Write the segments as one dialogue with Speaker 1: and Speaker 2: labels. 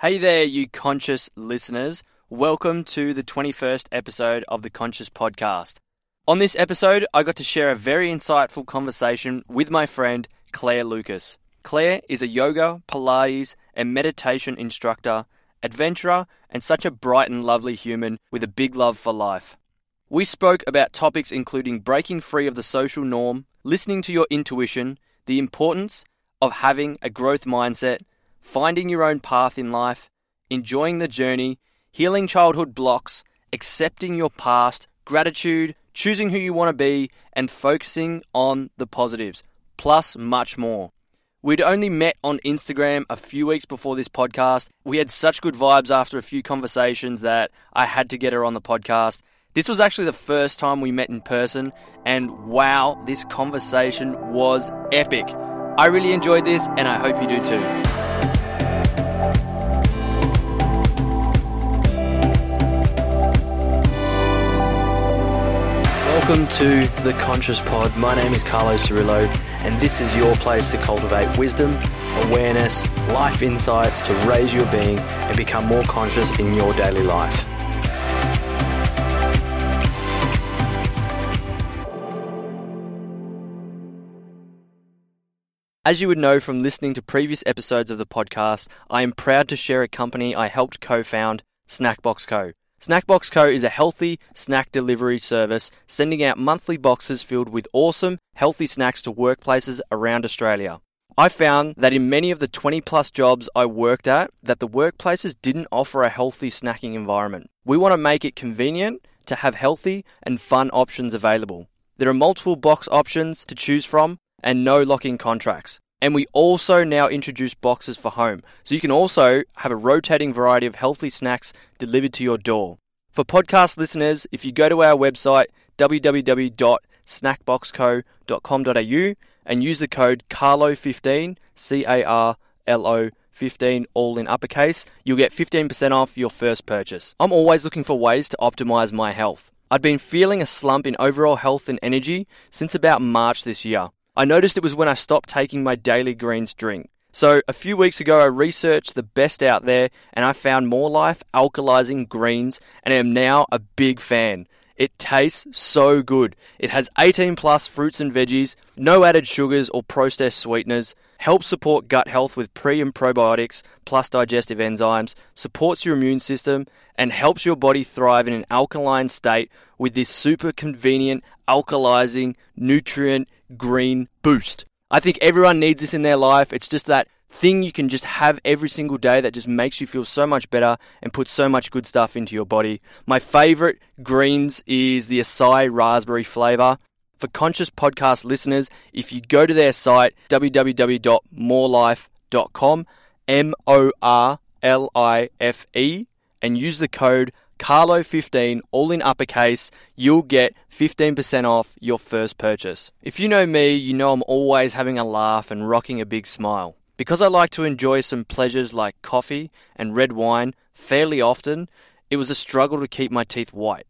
Speaker 1: Hey there, you conscious listeners. Welcome to the 21st episode of the Conscious Podcast. On this episode, I got to share a very insightful conversation with my friend Clare Lucas. Clare is a yoga, Pilates, and meditation instructor, adventurer, and such a bright and lovely human with a big love for life. We spoke about topics including breaking free of the social norm, listening to your intuition, the importance of having a growth mindset, finding your own path in life, enjoying the journey, healing childhood blocks, accepting your past, gratitude, choosing who you want to be, and focusing on the positives, plus much more. We'd only met on Instagram a few weeks before this podcast. We had such good vibes after a few conversations that I had to get her on the podcast. This was actually the first time we met in person, and wow, this conversation was epic. I really enjoyed this, and I hope you do too. Welcome to the Conscious Pod. My name is Carlos Cirillo, and this is your place to cultivate wisdom, awareness, life insights to raise your being and become more conscious in your daily life. As you would know from listening to previous episodes of the podcast, I am proud to share a company I helped co found, Snackbox Co. Snackbox Co. is a healthy snack delivery service sending out monthly boxes filled with awesome, healthy snacks to workplaces around Australia. I found that in many of the 20 plus jobs I worked at that the workplaces didn't offer a healthy snacking environment. We want to make it convenient to have healthy and fun options available. There are multiple box options to choose from and no lock-in contracts. And we also now introduce boxes for home, so you can also have a rotating variety of healthy snacks delivered to your door. For podcast listeners, if you go to our website www.snackboxco.com.au and use the code CARLO15, C A R L O 15 all in uppercase, you'll get 15% off your first purchase. I'm always looking for ways to optimize my health. I'd been feeling a slump in overall health and energy since about March this year. I noticed it was when I stopped taking my daily greens drink. So, a few weeks ago, I researched the best out there and I found Morlife alkalizing greens and am now a big fan. It tastes so good. It has 18 plus fruits and veggies, no added sugars or processed sweeteners, helps support gut health with pre and probiotics plus digestive enzymes, supports your immune system, and helps your body thrive in an alkaline state with this super convenient alkalizing nutrient green boost. I think everyone needs this in their life. It's just that thing you can just have every single day that just makes you feel so much better and puts so much good stuff into your body. My favorite greens is the acai raspberry flavor. For conscious podcast listeners, if you go to their site www.morlife.com, M O R L I F E, and use the code Carlo15, all in uppercase, you'll get 15% off your first purchase. If you know me, you know I'm always having a laugh and rocking a big smile. Because I like to enjoy some pleasures like coffee and red wine fairly often, it was a struggle to keep my teeth white.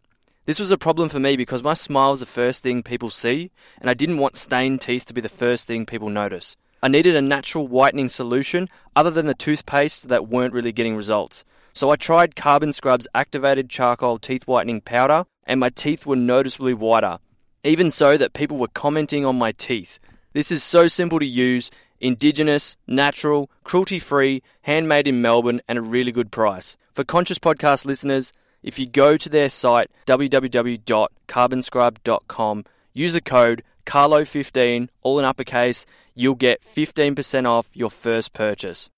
Speaker 1: This was a problem for me because my smile is the first thing people see, and I didn't want stained teeth to be the first thing people notice. I needed a natural whitening solution other than the toothpaste that weren't really getting results. So I tried Carbon Scrub's activated charcoal teeth whitening powder, and my teeth were noticeably whiter. Even so, that people were commenting on my teeth. This is so simple to use, indigenous, natural, cruelty free, handmade in Melbourne, and a really good price. For Conscious Podcast listeners, if you go to their site www.carbonscrub.com, use the code CARLO15, all in uppercase, you'll get 15% off your first purchase.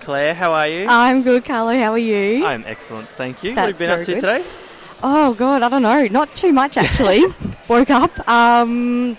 Speaker 1: Clare, how are you?
Speaker 2: I'm good, Carlo. How are you?
Speaker 1: I'm excellent, thank you.
Speaker 2: That's
Speaker 1: what have you been up to
Speaker 2: very
Speaker 1: today?
Speaker 2: oh God, I don't know. Not too much actually. Woke up. Um,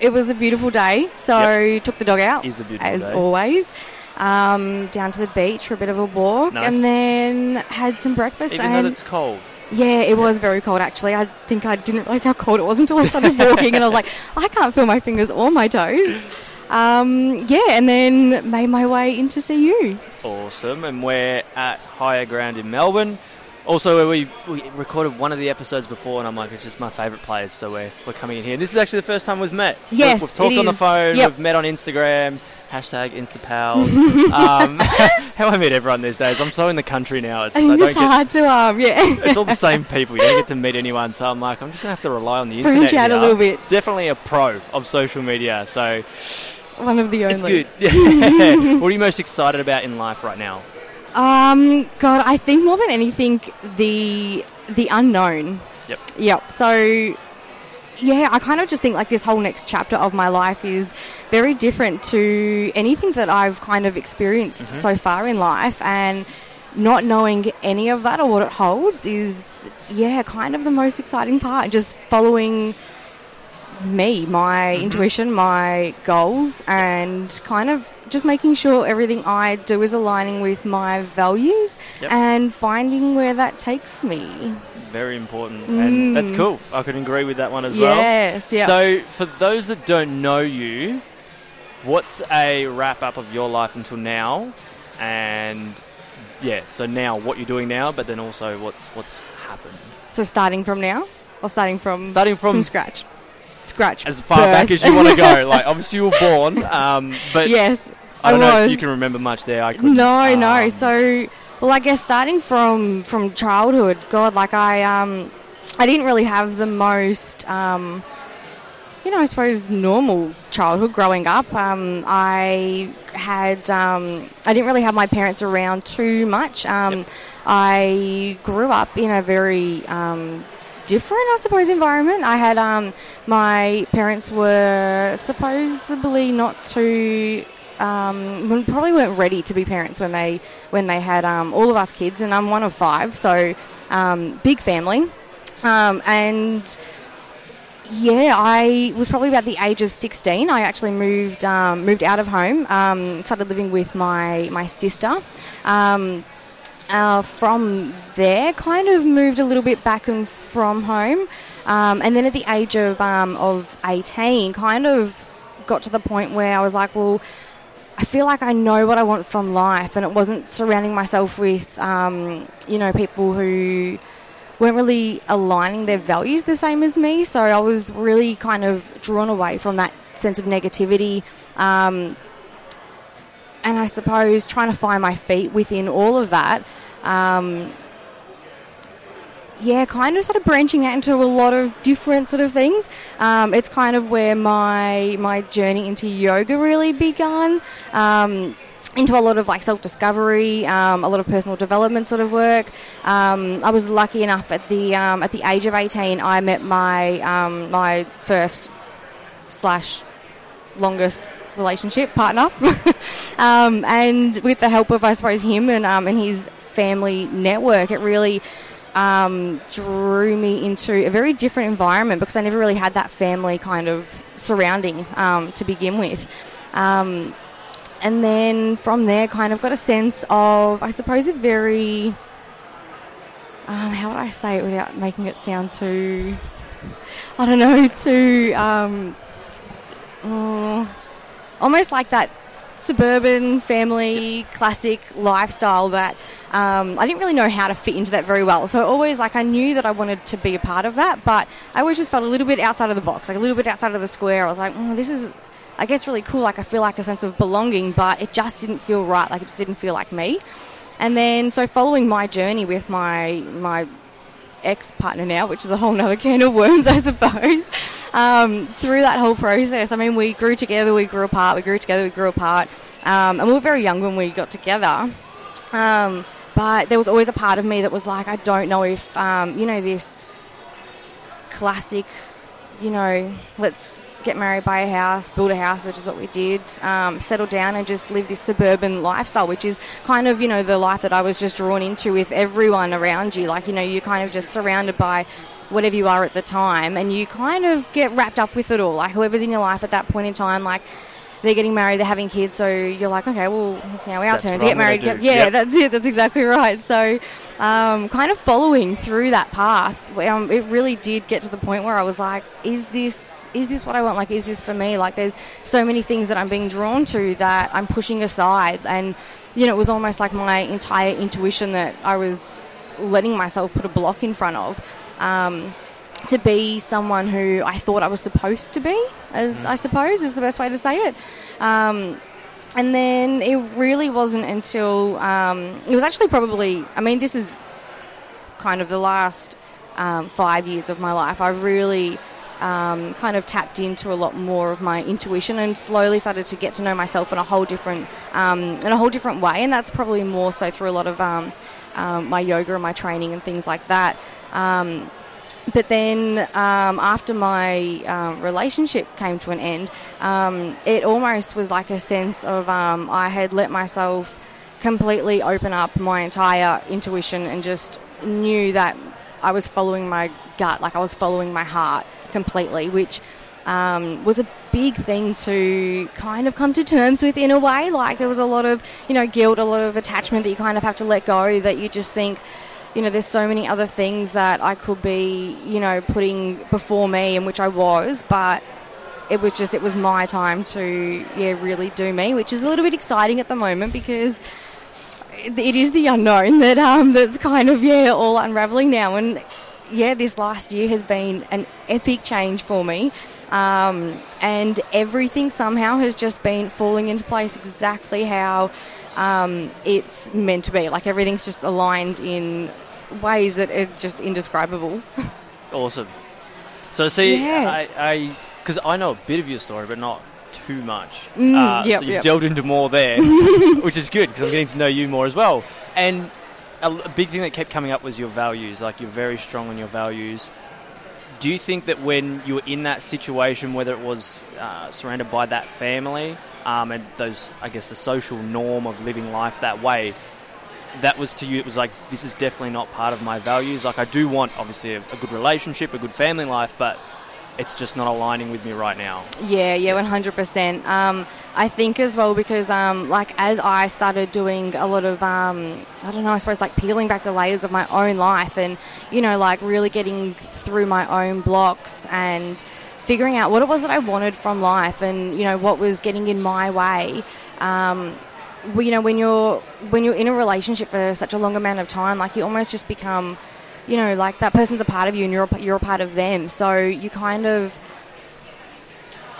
Speaker 2: it was a beautiful day, so took the dog out
Speaker 1: Is a beautiful
Speaker 2: as
Speaker 1: day.
Speaker 2: always. Um, down to the beach for a bit of a walk,
Speaker 1: Nice.
Speaker 2: and then had some breakfast.
Speaker 1: Even
Speaker 2: and
Speaker 1: though it's cold.
Speaker 2: yeah, it was very cold actually. I think I didn't realize how cold it was until I started walking, and I was like, I can't feel my fingers or my toes. Um, yeah, and then made my way in to see you.
Speaker 1: Awesome, and we're at Higher Ground in Melbourne. Also, we, we recorded one of the episodes before, and I'm like, it's just my favourite players, so we're, we're coming in here. This is actually the first time we've met.
Speaker 2: Yes,
Speaker 1: we've, we've talked on the phone,
Speaker 2: Yep.
Speaker 1: we've met on Instagram, hashtag InstaPals. um, how I meet everyone these days. I'm so in the country now. It's,
Speaker 2: I
Speaker 1: just, I don't
Speaker 2: it's
Speaker 1: get,
Speaker 2: hard to um yeah
Speaker 1: it's all the same people. You don't get to meet anyone, so I'm like, I'm just gonna have to rely on the internet.
Speaker 2: branch out a little bit.
Speaker 1: Definitely a pro of social media, so
Speaker 2: One of the only.
Speaker 1: it's good. What are you most excited about in life right now?
Speaker 2: Um, God, I think more than anything, the the unknown.
Speaker 1: Yep.
Speaker 2: Yep. So, yeah, I kind of just think like this whole next chapter of my life is very different to anything that I've kind of experienced so far in life, and not knowing any of that or what it holds is, yeah, kind of the most exciting part. Just following me, my intuition, my goals, and kind of just making sure everything I do is aligning with my values
Speaker 1: Yep.
Speaker 2: and finding where that takes me.
Speaker 1: Very important, and that's cool. I could agree with that one as
Speaker 2: Mm. Yes,
Speaker 1: well.
Speaker 2: yeah.
Speaker 1: So, for those that don't know you, what's a wrap up of your life until now, and yeah, so now what you're doing now, but then also what's what's happened.
Speaker 2: So starting from now, or starting from
Speaker 1: Starting from,
Speaker 2: from scratch, scratch
Speaker 1: as far back as you want to go. Like obviously you were born, um, but
Speaker 2: yes,
Speaker 1: I don't
Speaker 2: I
Speaker 1: know if you can remember much there. I couldn't.
Speaker 2: No, no.
Speaker 1: Um,
Speaker 2: So, well, I guess starting from from childhood, God, like I um, I didn't really have the most um, you know, I suppose normal childhood growing up. Um, I had um, I didn't really have my parents around too much. Um,
Speaker 1: Yep.
Speaker 2: I grew up in a very um, different, I suppose, environment. I had um, my parents were supposedly not too um, probably weren't ready to be parents when they when they had um, all of us kids, and I'm one of five, so um, big family, um, and yeah, I was probably about the age of 16. I actually moved um, moved out of home, um, started living with my my sister. Uh, from there, kind of moved a little bit back and from home, um, and then at the age of um, of 18, kind of got to the point where I was like, well. I feel like I know what I want from life, and it wasn't surrounding myself with, um, you know, people who weren't really aligning their values the same as me. So I was really kind of drawn away from that sense of negativity. Um, and I suppose trying to find my feet within all of that. Um, yeah, kind of started branching out into a lot of different sort of things. Um, it's kind of where my my journey into yoga really begun. Um, into a lot of like self discovery, um, a lot of personal development sort of work. Um, I was lucky enough at the um, at the age of eighteen, I met my um, my first slash longest relationship partner, and with the help of I suppose him and and his family network, it really um, drew me into a very different environment because I never really had that family kind of surrounding um, to begin with. Um, and then from there, kind of got a sense of, I suppose, a very, um, how would I say it without making it sound too, I don't know, too, um, oh, almost like that suburban family classic lifestyle that um, I didn't really know how to fit into that very well. So always like I knew that I wanted to be a part of that, but I always just felt a little bit outside of the box, like a little bit outside of the square. I was like, oh, this is, I guess, really cool. Like I feel like a sense of belonging, but it just didn't feel right. Like it just didn't feel like me. And then so following my journey with my my ex partner now, which is a whole nother can of worms, I suppose. Um, through that whole process, I mean, we grew together, we grew apart, we grew together, we grew apart, um, and we were very young when we got together. Um, but there was always a part of me that was like, I don't know if, um, you know, this classic, you know, let's get married, buy a house, build a house, which is what we did, um, settle down and just live this suburban lifestyle, which is kind of, you know, the life that I was just drawn into with everyone around you. Like, you know, you're kind of just surrounded by whatever you are at the time and you kind of get wrapped up with it all. Like, whoever's in your life at that point in time, like, they're getting married, they're having kids, so you're like, okay, well, it's now our
Speaker 1: That's
Speaker 2: turn to get married. Get- yeah,
Speaker 1: Yep.
Speaker 2: that's it. That's exactly right. So, um, kind of following through that path, um, it really did get to the point where I was like, is this is this what I want? Like, is this for me? Like, there's so many things that I'm being drawn to that I'm pushing aside, and you know, it was almost like my entire intuition that I was letting myself put a block in front of. Um, to be someone who I thought I was supposed to be, as I suppose is the best way to say it. Um, and then it really wasn't until um, it was actually probably. I mean, this is kind of the last um, five years of my life. I really um, kind of tapped into a lot more of my intuition and slowly started to get to know myself in a whole different um, in a whole different way. And that's probably more so through a lot of um, um, my yoga and my training and things like that. But then um, after my um, relationship came to an end, um, it almost was like a sense of um, I had let myself completely open up my entire intuition and just knew that I was following my gut, like I was following my heart completely, which um, was a big thing to kind of come to terms with in a way. Like there was a lot of, you know, guilt, a lot of attachment that you kind of have to let go that you just think, you know, there's so many other things that I could be, you know, putting before me, and which I was, but it was just, it was my time to, yeah, really do me, which is a little bit exciting at the moment because it is the unknown that um, that's kind of, yeah, all unraveling now. And yeah, this last year has been an epic change for me. Um, and everything somehow has just been falling into place exactly how um, it's meant to be. Like everything's just aligned in ways that are just indescribable.
Speaker 1: Awesome. So see,
Speaker 2: Yeah.
Speaker 1: I because I, know a bit of your story, but not too much.
Speaker 2: Mm,
Speaker 1: uh,
Speaker 2: yep,
Speaker 1: so you've
Speaker 2: yep.
Speaker 1: delved into more there, which is good because I'm getting to know you more as well. And a, a big thing that kept coming up was your values. Like you're very strong on your values. Do you think that when you were in that situation, whether it was uh, surrounded by that family um, and those, I guess, the social norm of living life that way, that was to you, it was like, this is definitely not part of my values. Like, I do want, obviously, a, a good relationship, a good family life, but it's just not aligning with me right now.
Speaker 2: Yeah, yeah, one hundred percent. Um, I think as well because um, like as I started doing a lot of um, I don't know, I suppose like peeling back the layers of my own life and you know like really getting through my own blocks and figuring out what it was that I wanted from life and you know what was getting in my way. Um, well, you know when you're when you're in a relationship for such a long amount of time, like you almost just become you know, like that person's a part of you and you're a, you're a part of them. So you kind of,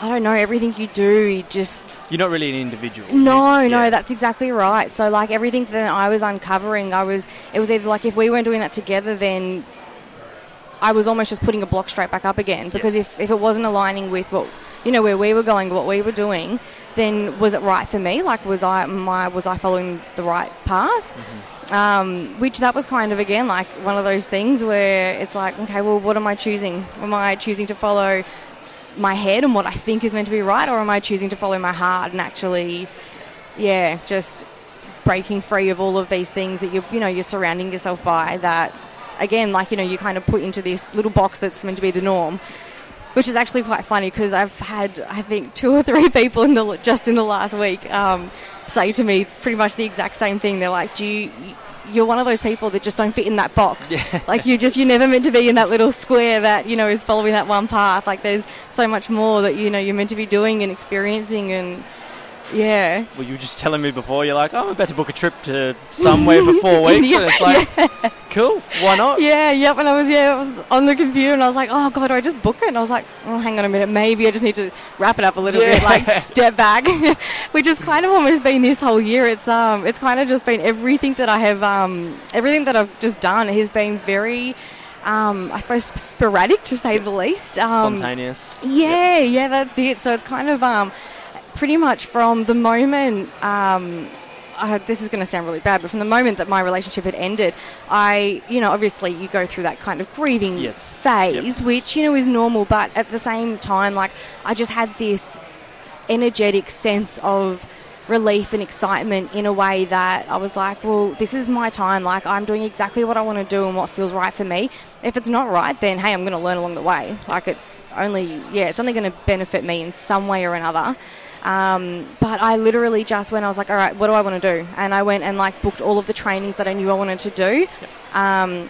Speaker 2: I don't know, everything you do, you just.
Speaker 1: You're not really an individual.
Speaker 2: No, no, that's exactly right. So, like, everything that I was uncovering, I was, it was either like if we weren't doing that together, then I was almost just putting a block straight back up again. Because
Speaker 1: Yes.
Speaker 2: if, if it wasn't aligning with what, you know, where we were going, what we were doing, then was it right for me? Like, was I, my, was I following the right path? um, which that was kind of again like one of those things where it's like okay well what am i choosing am i choosing to follow my head and what i think is meant to be right or am i choosing to follow my heart and actually yeah just breaking free of all of these things that you you know you're surrounding yourself by that again like you know you kind of put into this little box that's meant to be the norm which is actually quite funny because I've had I think two or three people in the just in the last week um, say to me pretty much the exact same thing. They're like, "Do you?" You're one of those people that just don't fit in that box. Like you just you're never meant to be in that little square that you know is following that one path. Like there's so much more that you know you're meant to be doing and experiencing and yeah.
Speaker 1: Well, you were just telling me before, you're like, oh, I'm about to book a trip to somewhere for four weeks. and it's like, cool, why not?
Speaker 2: Yeah, yep. And I was yeah, I was on the computer and I was like, oh god, do I just book it? And I was like, oh, hang on a minute, maybe I just need to wrap it up a little bit, like step back, which has kind of almost been this whole year. It's um, it's kind of just been everything that I have um, everything that I've just done has been very. Um, I suppose sporadic to say the least. Um,
Speaker 1: Spontaneous.
Speaker 2: yeah, yeah, that's it. So it's kind of um, pretty much from the moment. Um, uh, this is going to sound really bad, but from the moment that my relationship had ended, I, you know, obviously you go through that kind of grieving
Speaker 1: Yes.
Speaker 2: phase, which you know is normal. But at the same time, like I just had this energetic sense of relief and excitement in a way that I was like, well, this is my time. Like, I'm doing exactly what I want to do and what feels right for me. If it's not right, then hey, I'm going to learn along the way. Like, it's only, yeah, it's only going to benefit me in some way or another. Um, but I literally just went, I was like, all right, what do I want to do? And I went and like booked all of the trainings that I knew I wanted to do. Um,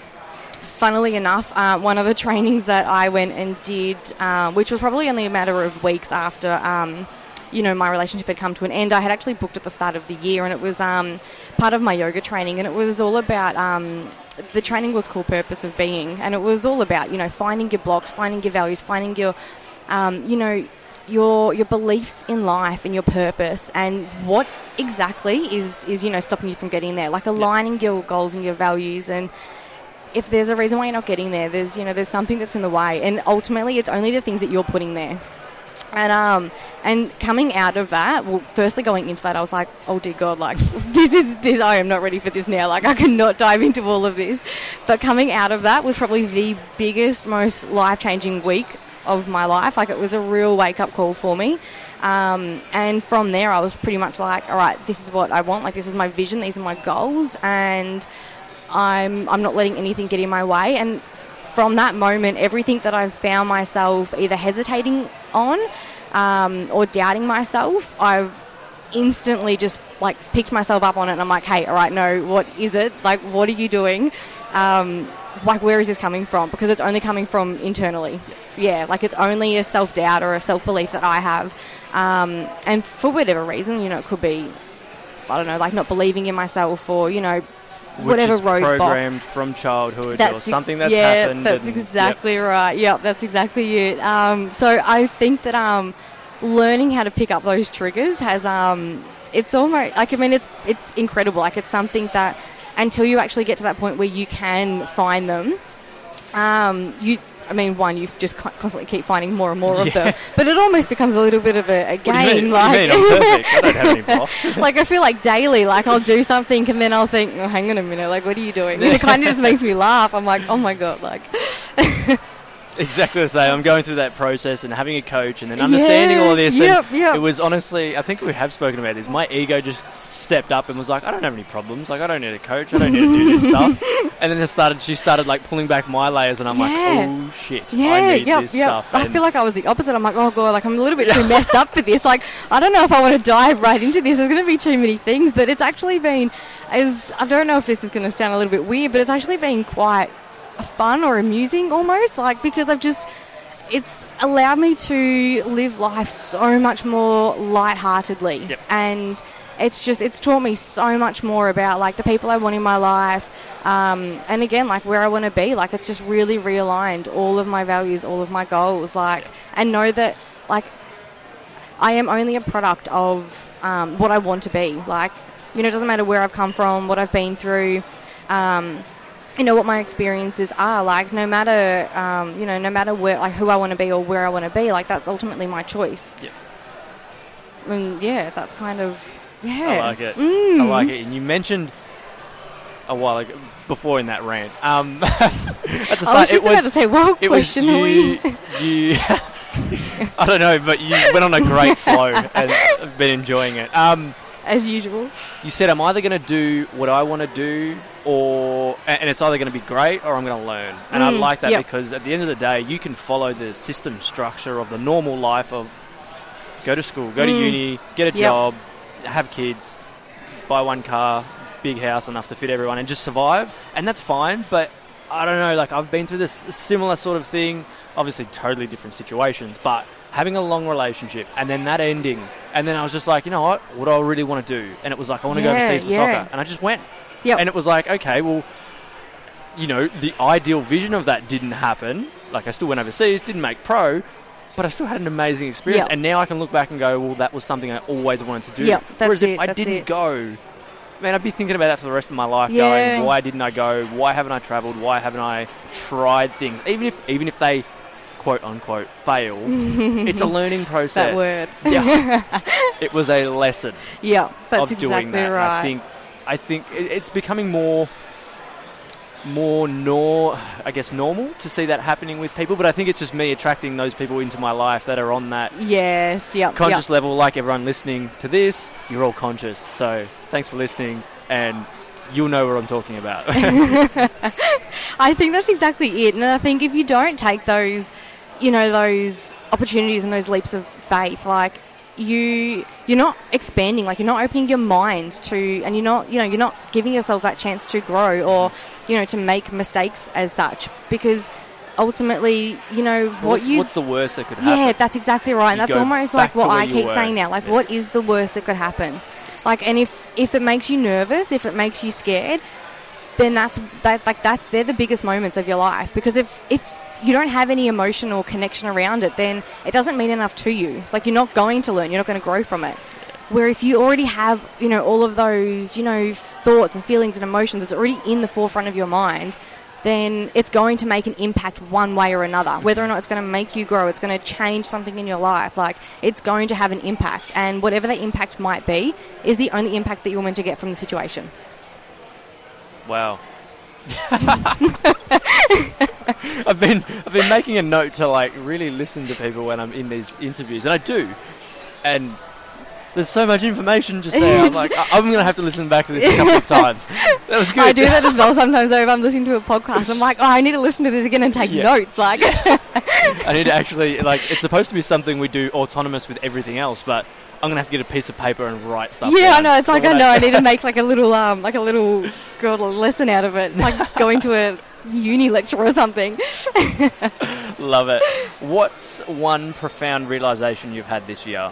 Speaker 2: funnily enough, uh, one of the trainings that I went and did, uh, which was probably only a matter of weeks after, um, you know, my relationship had come to an end, I had actually booked at the start of the year, and it was um, part of my yoga training, and it was all about um, the training was called Purpose of Being, and it was all about you know finding your blocks, finding your values, finding your um, you know your your beliefs in life and your purpose and what exactly is is you know stopping you from getting there like aligning your goals and your values. And if there's a reason why you're not getting there there's you know there's something that's in the way. And ultimately it's only the things that you're putting there. And um and coming out of that well firstly going into that i was like oh dear god like this is this i am not ready for this now. Like i cannot dive into all of this. But coming out of that was probably the biggest most life-changing week of my life. Like it was a real wake up call for me. Um, and from there, I was pretty much like, all right, this is what I want. Like this is my vision. These are my goals, and I'm I'm not letting anything get in my way. And from that moment, everything that I've found myself either hesitating on um, or doubting myself, I've instantly just like picked myself up on it and I'm like, hey, all right, no, what is it? Like, what are you doing? Um, like, where is this coming from? Because it's only coming from internally. Yeah, like it's only a self doubt or a self belief that I have. Um, and for whatever reason, you know, it could be, I don't know, like not believing in myself or, you know, whatever
Speaker 1: is
Speaker 2: roadblock.
Speaker 1: programmed from childhood or something
Speaker 2: ex-
Speaker 1: that's
Speaker 2: yeah,
Speaker 1: happened.
Speaker 2: That's
Speaker 1: and-
Speaker 2: exactly right. Yep, that's exactly it. Um, so I think that um, learning how to pick up those triggers has um, it's almost like I mean it's it's incredible. Like it's something that until you actually get to that point where you can find them, um, you. I mean, one, you just constantly keep finding more and more of them, but it almost becomes a little bit of a, a game. like,
Speaker 1: you mean? I'm perfect. I don't have any
Speaker 2: like I feel like daily, like I'll do something and then I'll think, oh, hang on a minute, like what are you doing? And it kind of just makes me laugh. I'm like, oh my god, like
Speaker 1: Exactly the same. I'm going through that process and having a coach and then understanding
Speaker 2: Yeah,
Speaker 1: all of this.
Speaker 2: yep,
Speaker 1: and
Speaker 2: yep.
Speaker 1: It was honestly, I think we have spoken about this. My ego just stepped up and was like, I don't have any problems. Like, I don't need a coach. I don't need to do this stuff. And then it started. She started like pulling back my layers, and I'm
Speaker 2: Yeah.
Speaker 1: like, oh shit,
Speaker 2: yeah,
Speaker 1: I need
Speaker 2: yep,
Speaker 1: this stuff.
Speaker 2: I feel like I was the opposite. I'm like, oh god, like I'm a little bit too messed up for this. Like I don't know if I want to dive right into this. There's going to be too many things, but it's actually been as I don't know if this is going to sound a little bit weird, but it's actually been quite fun or amusing almost, like because I've just it's allowed me to live life so much more lightheartedly.
Speaker 1: Yep.
Speaker 2: and it's just it's taught me so much more about like the people I want in my life um, and again like where I want to be. Like it's just really realigned all of my values all of my goals like and know that like I am only a product of um, what I want to be. Like you know it doesn't matter where I've come from what I've been through um, you know what my experiences are like no matter um, you know no matter where like who I want to be or where I want to be like that's ultimately my choice
Speaker 1: Yep.
Speaker 2: and yeah that's kind of yeah
Speaker 1: I like it.
Speaker 2: Mm.
Speaker 1: I like it. And you mentioned a while ago, before in that rant. Um, at the start,
Speaker 2: I was just about to say
Speaker 1: was
Speaker 2: question
Speaker 1: you, you I don't know, but you went on a great flow and I've been enjoying it. Um,
Speaker 2: as usual
Speaker 1: you said I'm either going to do what I want to do, or and it's either going to be great or I'm going to learn. And I
Speaker 2: Mm,
Speaker 1: like that
Speaker 2: yep.
Speaker 1: because at the end of the day, you can follow the system structure of the normal life of go to school, go to
Speaker 2: Mm.
Speaker 1: uni, get a
Speaker 2: Yep.
Speaker 1: job, have kids, buy one car, big house enough to fit everyone, and just survive. And that's fine. But I don't know. Like I've been through this similar sort of thing. Obviously, totally different situations, but having a long relationship and then that ending, and then I was just like, you know what? What do I really want to do? And it was like, I want to go overseas for
Speaker 2: yeah.
Speaker 1: soccer, and I just went.
Speaker 2: Yep.
Speaker 1: And it was like, okay, well, you know, the ideal vision of that didn't happen. Like, I still went overseas, didn't make pro, but I still had an amazing experience.
Speaker 2: Yep.
Speaker 1: And now I can look back and go, well, that was something I always wanted to do.
Speaker 2: Yep,
Speaker 1: Whereas if I didn't
Speaker 2: it.
Speaker 1: go, man, I'd be thinking about that for the rest of my life.
Speaker 2: Yeah.
Speaker 1: Going, why didn't I go? Why haven't I travelled? Why haven't I tried things? Even if, even if they, quote unquote, fail, it's a learning process.
Speaker 2: that word
Speaker 1: Yeah, it was a lesson
Speaker 2: yeah that's
Speaker 1: of doing
Speaker 2: exactly
Speaker 1: that.
Speaker 2: Right
Speaker 1: I think I think it, it's becoming more more nor I guess normal to see that happening with people, but I think it's just me attracting those people into my life that are on that
Speaker 2: yes yep
Speaker 1: conscious
Speaker 2: yep.
Speaker 1: level like everyone listening to this, you're all conscious. So, thanks for listening and you'll know what I'm talking about.
Speaker 2: I think that's exactly it. And I think if you don't take those, you know, those opportunities and those leaps of faith, like you, you're not expanding. Like you're not opening your mind to, and you're not, you know, you're not giving yourself that chance to grow or, you know, to make mistakes as such. Because ultimately, you know, what
Speaker 1: what's,
Speaker 2: you
Speaker 1: what's the worst that could happen?
Speaker 2: yeah, that's exactly right. And
Speaker 1: You
Speaker 2: that's almost like what I keep
Speaker 1: were.
Speaker 2: saying now. Like,
Speaker 1: Yeah.
Speaker 2: what is the worst that could happen? Like, and if if it makes you nervous, if it makes you scared, then that's that like that's they're the biggest moments of your life because if if you don't have any emotional connection around it, then it doesn't mean enough to you. Like you're not going to learn, you're not going to grow from it. Where if you already have, you know, all of those, you know, thoughts and feelings and emotions, it's already in the forefront of your mind, then it's going to make an impact one way or another. Whether or not it's going to make you grow, it's going to change something in your life. Like it's going to have an impact, and whatever that impact might be, is the only impact that you're meant to get from the situation.
Speaker 1: Wow. I've been I've been making a note to like really listen to people when I'm in these interviews, and I do. And there's so much information just there. I'm like, I- I'm going to have to listen back to this a couple of times. That was good.
Speaker 2: I do that as well sometimes. Though if I'm listening to a podcast, I'm like, oh, I need to listen to this again and take
Speaker 1: Yeah.
Speaker 2: notes. Like,
Speaker 1: I need to actually like. It's supposed to be something we do autonomous with everything else, but I'm going to have to get a piece of paper and write stuff.
Speaker 2: yeah, I know. It's like I know I need to make like a little um like a little good lesson out of it. It's like going to a uni lecture or something.
Speaker 1: Love it. What's one profound realization you've had this year?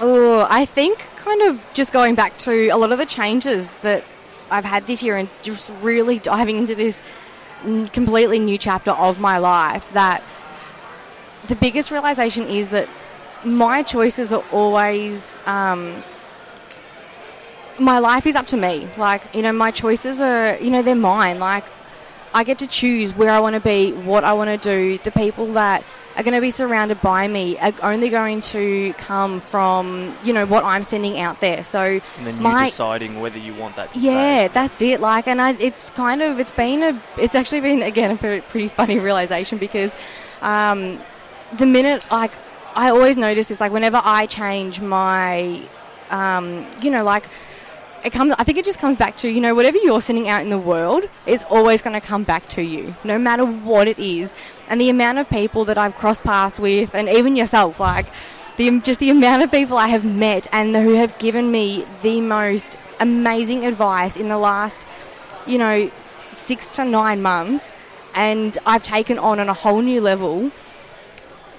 Speaker 2: Oh, I think kind of just going back to a lot of the changes that I've had this year and just really diving into this completely new chapter of my life that the biggest realization is that my choices are always um, my life is up to me like you know my choices are you know they're mine like I get to choose where I want to be, what I want to do. The people that are going to be surrounded by me are only going to come from, you know, what I'm sending out there. So,
Speaker 1: And then you
Speaker 2: my,
Speaker 1: deciding whether you want that to
Speaker 2: yeah,
Speaker 1: stay.
Speaker 2: that's it. Like, and I, it's kind of, it's been a, it's actually been again a pretty, pretty funny realization because um, the minute like I always notice this, like whenever I change my, um, you know, like it comes. I think it just comes back to you know whatever you're sending out in the world is always going to come back to you, no matter what it is. And the amount of people that I've crossed paths with, and even yourself, like the just the amount of people I have met and who have given me the most amazing advice in the last, you know, six to nine months, and I've taken on on a whole new level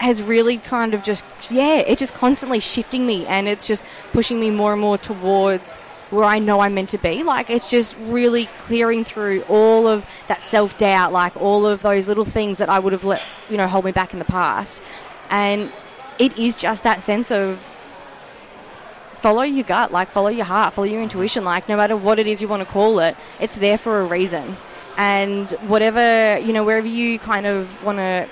Speaker 2: has really kind of just yeah it's just constantly shifting me and it's just pushing me more and more towards where I know I'm meant to be. Like it's just really clearing through all of that self-doubt like all of those little things that I would have let you know hold me back in the past. And it is just that sense of follow your gut like follow your heart follow your intuition. Like no matter what it is you want to call it it's there for a reason. And whatever you know wherever you kind of want to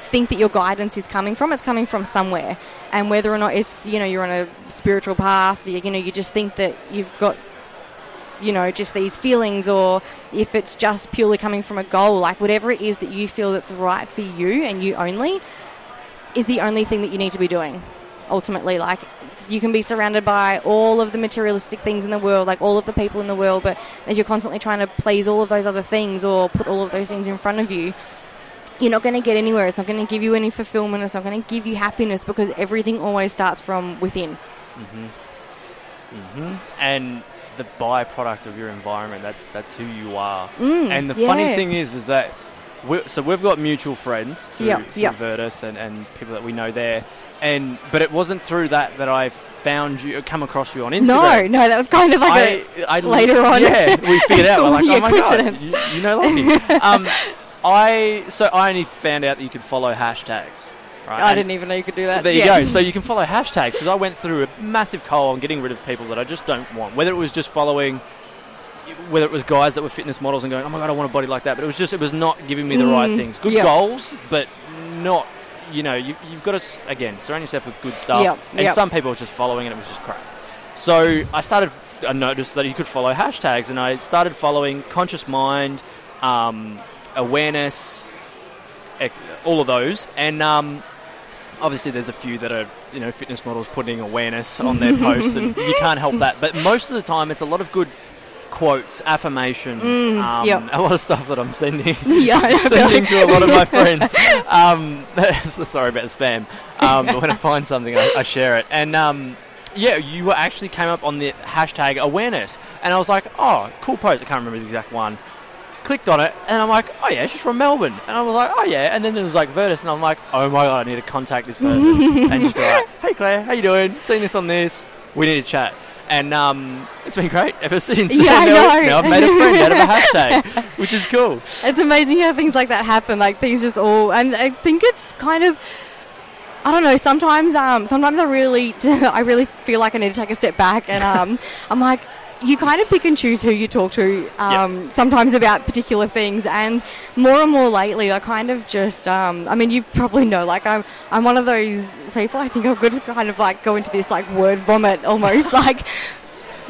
Speaker 2: think that your guidance is coming from, it's coming from somewhere. And whether or not it's, you know, you're on a spiritual path, you, you know, you just think that you've got, you know, just these feelings, or if it's just purely coming from a goal, like whatever it is that you feel that's right for you and you only, is the only thing that you need to be doing. Ultimately, like you can be surrounded by all of the materialistic things in the world, like all of the people in the world, but if you're constantly trying to please all of those other things or put all of those things in front of you, you're not going to get anywhere. It's not going to give you any fulfillment. It's not going to give you happiness because everything always starts from within.
Speaker 1: and the byproduct of your environment. That's that's who you are.
Speaker 2: Mm,
Speaker 1: and the funny thing is, is that we so we've got mutual friends through,
Speaker 2: Yep,
Speaker 1: through
Speaker 2: yep.
Speaker 1: Virtus and, and people that we know there. And but it wasn't through that that I found you, come across you on Instagram.
Speaker 2: No, no, that was kind of like
Speaker 1: I,
Speaker 2: a.
Speaker 1: I,
Speaker 2: later on.
Speaker 1: yeah, we figured out. We're like,
Speaker 2: Yeah,
Speaker 1: oh my god, you, you know Lucky. um, I so I only found out that you could follow hashtags. Right?
Speaker 2: I
Speaker 1: And-
Speaker 2: didn't even know you could do that.
Speaker 1: there you go. So you can follow hashtags because I went through a massive coal on getting rid of people that I just don't want. Whether it was just following, whether it was guys that were fitness models and going, "Oh my god, I want a body like that," but it was just it was not giving me the right
Speaker 2: Mm,
Speaker 1: things. Good
Speaker 2: yep.
Speaker 1: goals, but not. You know, you, you've got to again surround yourself with good stuff.
Speaker 2: Yep,
Speaker 1: And
Speaker 2: yep.
Speaker 1: some people were just following, and it was just crap. So I started. I noticed that you could follow hashtags, and I started following conscious mind, um, awareness, all of those, and um, obviously there's a few that are you know fitness models putting awareness on their posts and you can't help that. But most of the time it's a lot of good quotes affirmations
Speaker 2: Mm,
Speaker 1: um,
Speaker 2: yep.
Speaker 1: a lot of stuff that i'm sending
Speaker 2: Yeah,
Speaker 1: sending to a lot of my friends. Um, sorry about the spam um, but when i find something i, I share it. And um, yeah you actually came up on the hashtag awareness. And i was like oh cool post. I can't remember the exact one clicked on it and I'm like, oh yeah, she's from Melbourne. And I was like, oh yeah. And then there was like Virtus, and I'm like, oh my god, I need to contact this person and be like, hey Clare, how you doing? Seen this on this. We need to chat. and um, it's been great ever since.
Speaker 2: Yeah, I know.
Speaker 1: now I've made a friend out of a hashtag, which is cool.
Speaker 2: It's amazing how things like that happen. Like things just all, and I think it's kind of. I don't know. Sometimes, um, sometimes I really, I really feel like I need to take a step back, and um, I'm like, you kind of pick and choose who you talk to. Um, Sometimes about particular things, and more and more lately, I kind of just. Um, I mean, you probably know, like I'm, I'm one of those people. I think I'm good to kind of like go into this like word vomit almost, like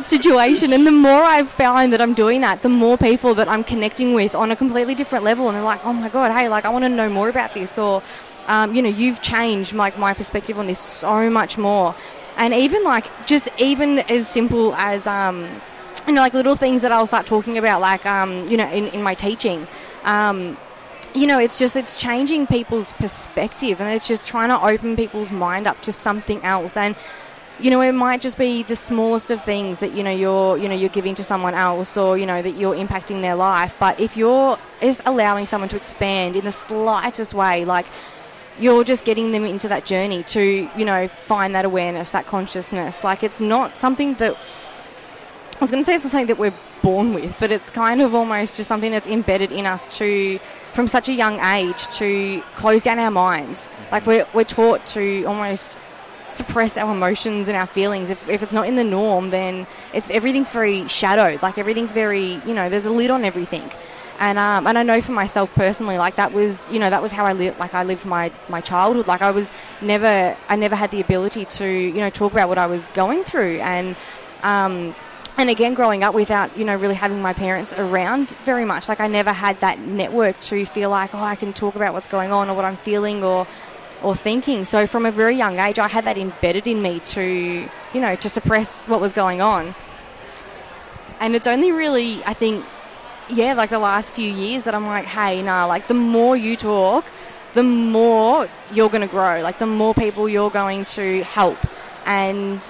Speaker 2: situation and the more I've found that I'm doing that the more people that I'm connecting with on a completely different level and they're like oh my god hey like I want to know more about this or um, you know you've changed like my perspective on this so much more and even like just even as simple as um, you know like little things that I'll start talking about like um, you know in, in my teaching um, you know, it's just it's changing people's perspective, and it's just trying to open people's mind up to something else. And you know, it might just be the smallest of things that you know you're you know you're giving to someone else, or you know that you're impacting their life. But if you're just allowing someone to expand in the slightest way, like you're just getting them into that journey to you know find that awareness, that consciousness. Like it's not something that I was going to say it's not something that we're born with, but it's kind of almost just something that's embedded in us to, from such a young age, to close down our minds. Like we're, we're taught to almost suppress our emotions and our feelings. If, if it's not in the norm, then it's everything's very shadowed. Like everything's very, you know, there's a lid on everything. And um, and I know for myself personally, like that was, you know, that was how I lived. Like I lived my my childhood. Like I was never, I never had the ability to, you know, talk about what I was going through. And um, and again, growing up without, you know, really having my parents around very much. Like I never had that network to feel like, oh, I can talk about what's going on or what I'm feeling or or thinking. So from a very young age, I had that embedded in me to, you know, to suppress what was going on. And it's only really, I think, yeah, like the last few years that I'm like, hey, nah, like the more you talk, the more you're going to grow. Like the more people you're going to help. And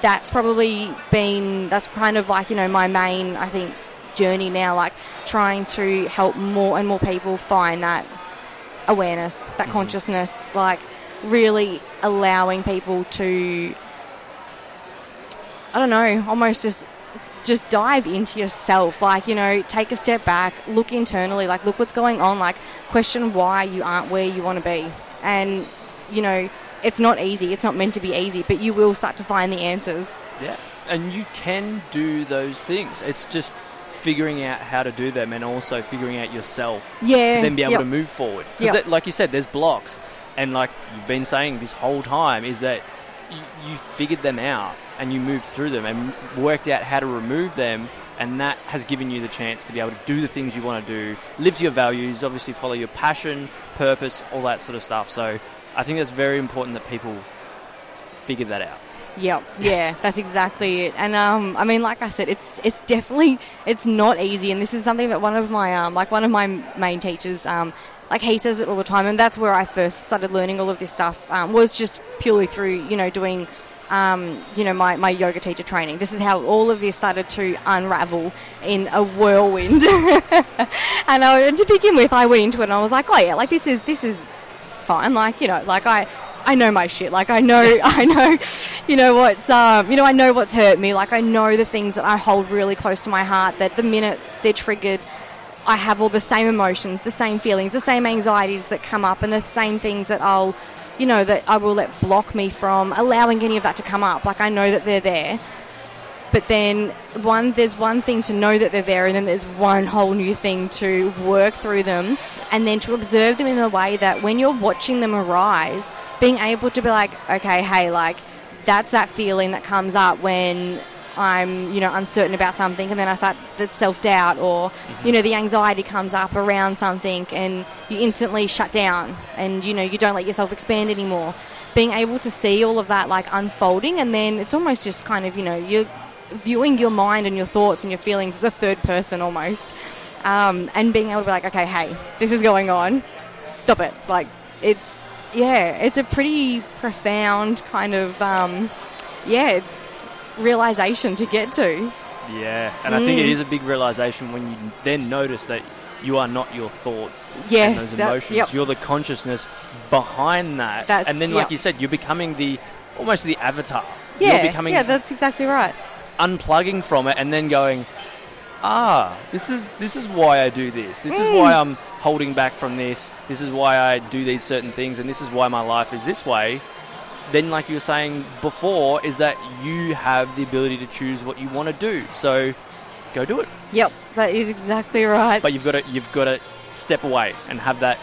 Speaker 2: that's probably been, that's kind of like, you know, my main, I think, journey now, like trying to help more and more people find that awareness, that mm-hmm. consciousness, like really allowing people to, I don't know, almost just just dive into yourself like you know take a step back look internally like look what's going on like question why you aren't where you want to be and you know it's not easy it's not meant to be easy but you will start to find the answers
Speaker 1: Yeah, and you can do those things. It's just figuring out how to do them and also figuring out yourself
Speaker 2: Yeah,
Speaker 1: to then be able
Speaker 2: yep.
Speaker 1: to move forward. Because,
Speaker 2: Yep.
Speaker 1: like you said, there's blocks, and like you've been saying this whole time, is that you, you figured them out and you moved through them and worked out how to remove them. And that has given you the chance to be able to do the things you want to do, live to your values, obviously follow your passion, purpose, all that sort of stuff. So I think that's very important that people figure that out.
Speaker 2: Yep, yeah, that's exactly it. And um, I mean, like I said, it's it's definitely it's not easy, and this is something that one of my um, like one of my main teachers um, like he says it all the time, and that's where I first started learning all of this stuff um, was just purely through you know doing. Um, you know my, my yoga teacher training. This is how all of this started to unravel in a whirlwind. and, I, and to begin with, I went into it and I was like, oh yeah, like this is this is fine. Like you know, like I I know my shit. Like I know I know, you know what's um you know I know what's hurt me. Like I know the things that I hold really close to my heart. That the minute they're triggered, I have all the same emotions, the same feelings, the same anxieties that come up, and the same things that I'll, you know, that I will let block me from allowing any of that to come up. Like I know that they're there. But then one there's one thing to know that they're there and then there's one whole new thing to work through them and then to observe them in a way that when you're watching them arise, being able to be like, okay, hey, like that's that feeling that comes up when I'm, you know, uncertain about something, and then I start the self doubt, or you know, the anxiety comes up around something, and you instantly shut down, and you know, you don't let yourself expand anymore. Being able to see all of that like unfolding, and then it's almost just kind of, you know, you're viewing your mind and your thoughts and your feelings as a third person almost, um, and being able to be like, okay, hey, this is going on, stop it. Like, it's yeah, it's a pretty profound kind of um, yeah realization to get to.
Speaker 1: Yeah, and I think it is a big realization when you then notice that you are not your thoughts and
Speaker 2: Yes,
Speaker 1: those
Speaker 2: that-
Speaker 1: emotions.
Speaker 2: yep.
Speaker 1: You're the consciousness behind that.
Speaker 2: That's-
Speaker 1: and then, like
Speaker 2: yep.
Speaker 1: you said, you're becoming the almost the avatar
Speaker 2: Yeah,
Speaker 1: You're becoming
Speaker 2: yeah, that's exactly right.
Speaker 1: unplugging from it and then going, ah, this is this is why I do this. This is
Speaker 2: Mm.
Speaker 1: why I'm holding back from this. This is why I do these certain things, and this is why my life is this way. Then, like you were saying before, is that you have the ability to choose what you want to do. So, go do it.
Speaker 2: Yep, that is exactly right.
Speaker 1: But you've got to you've got to step away and have that.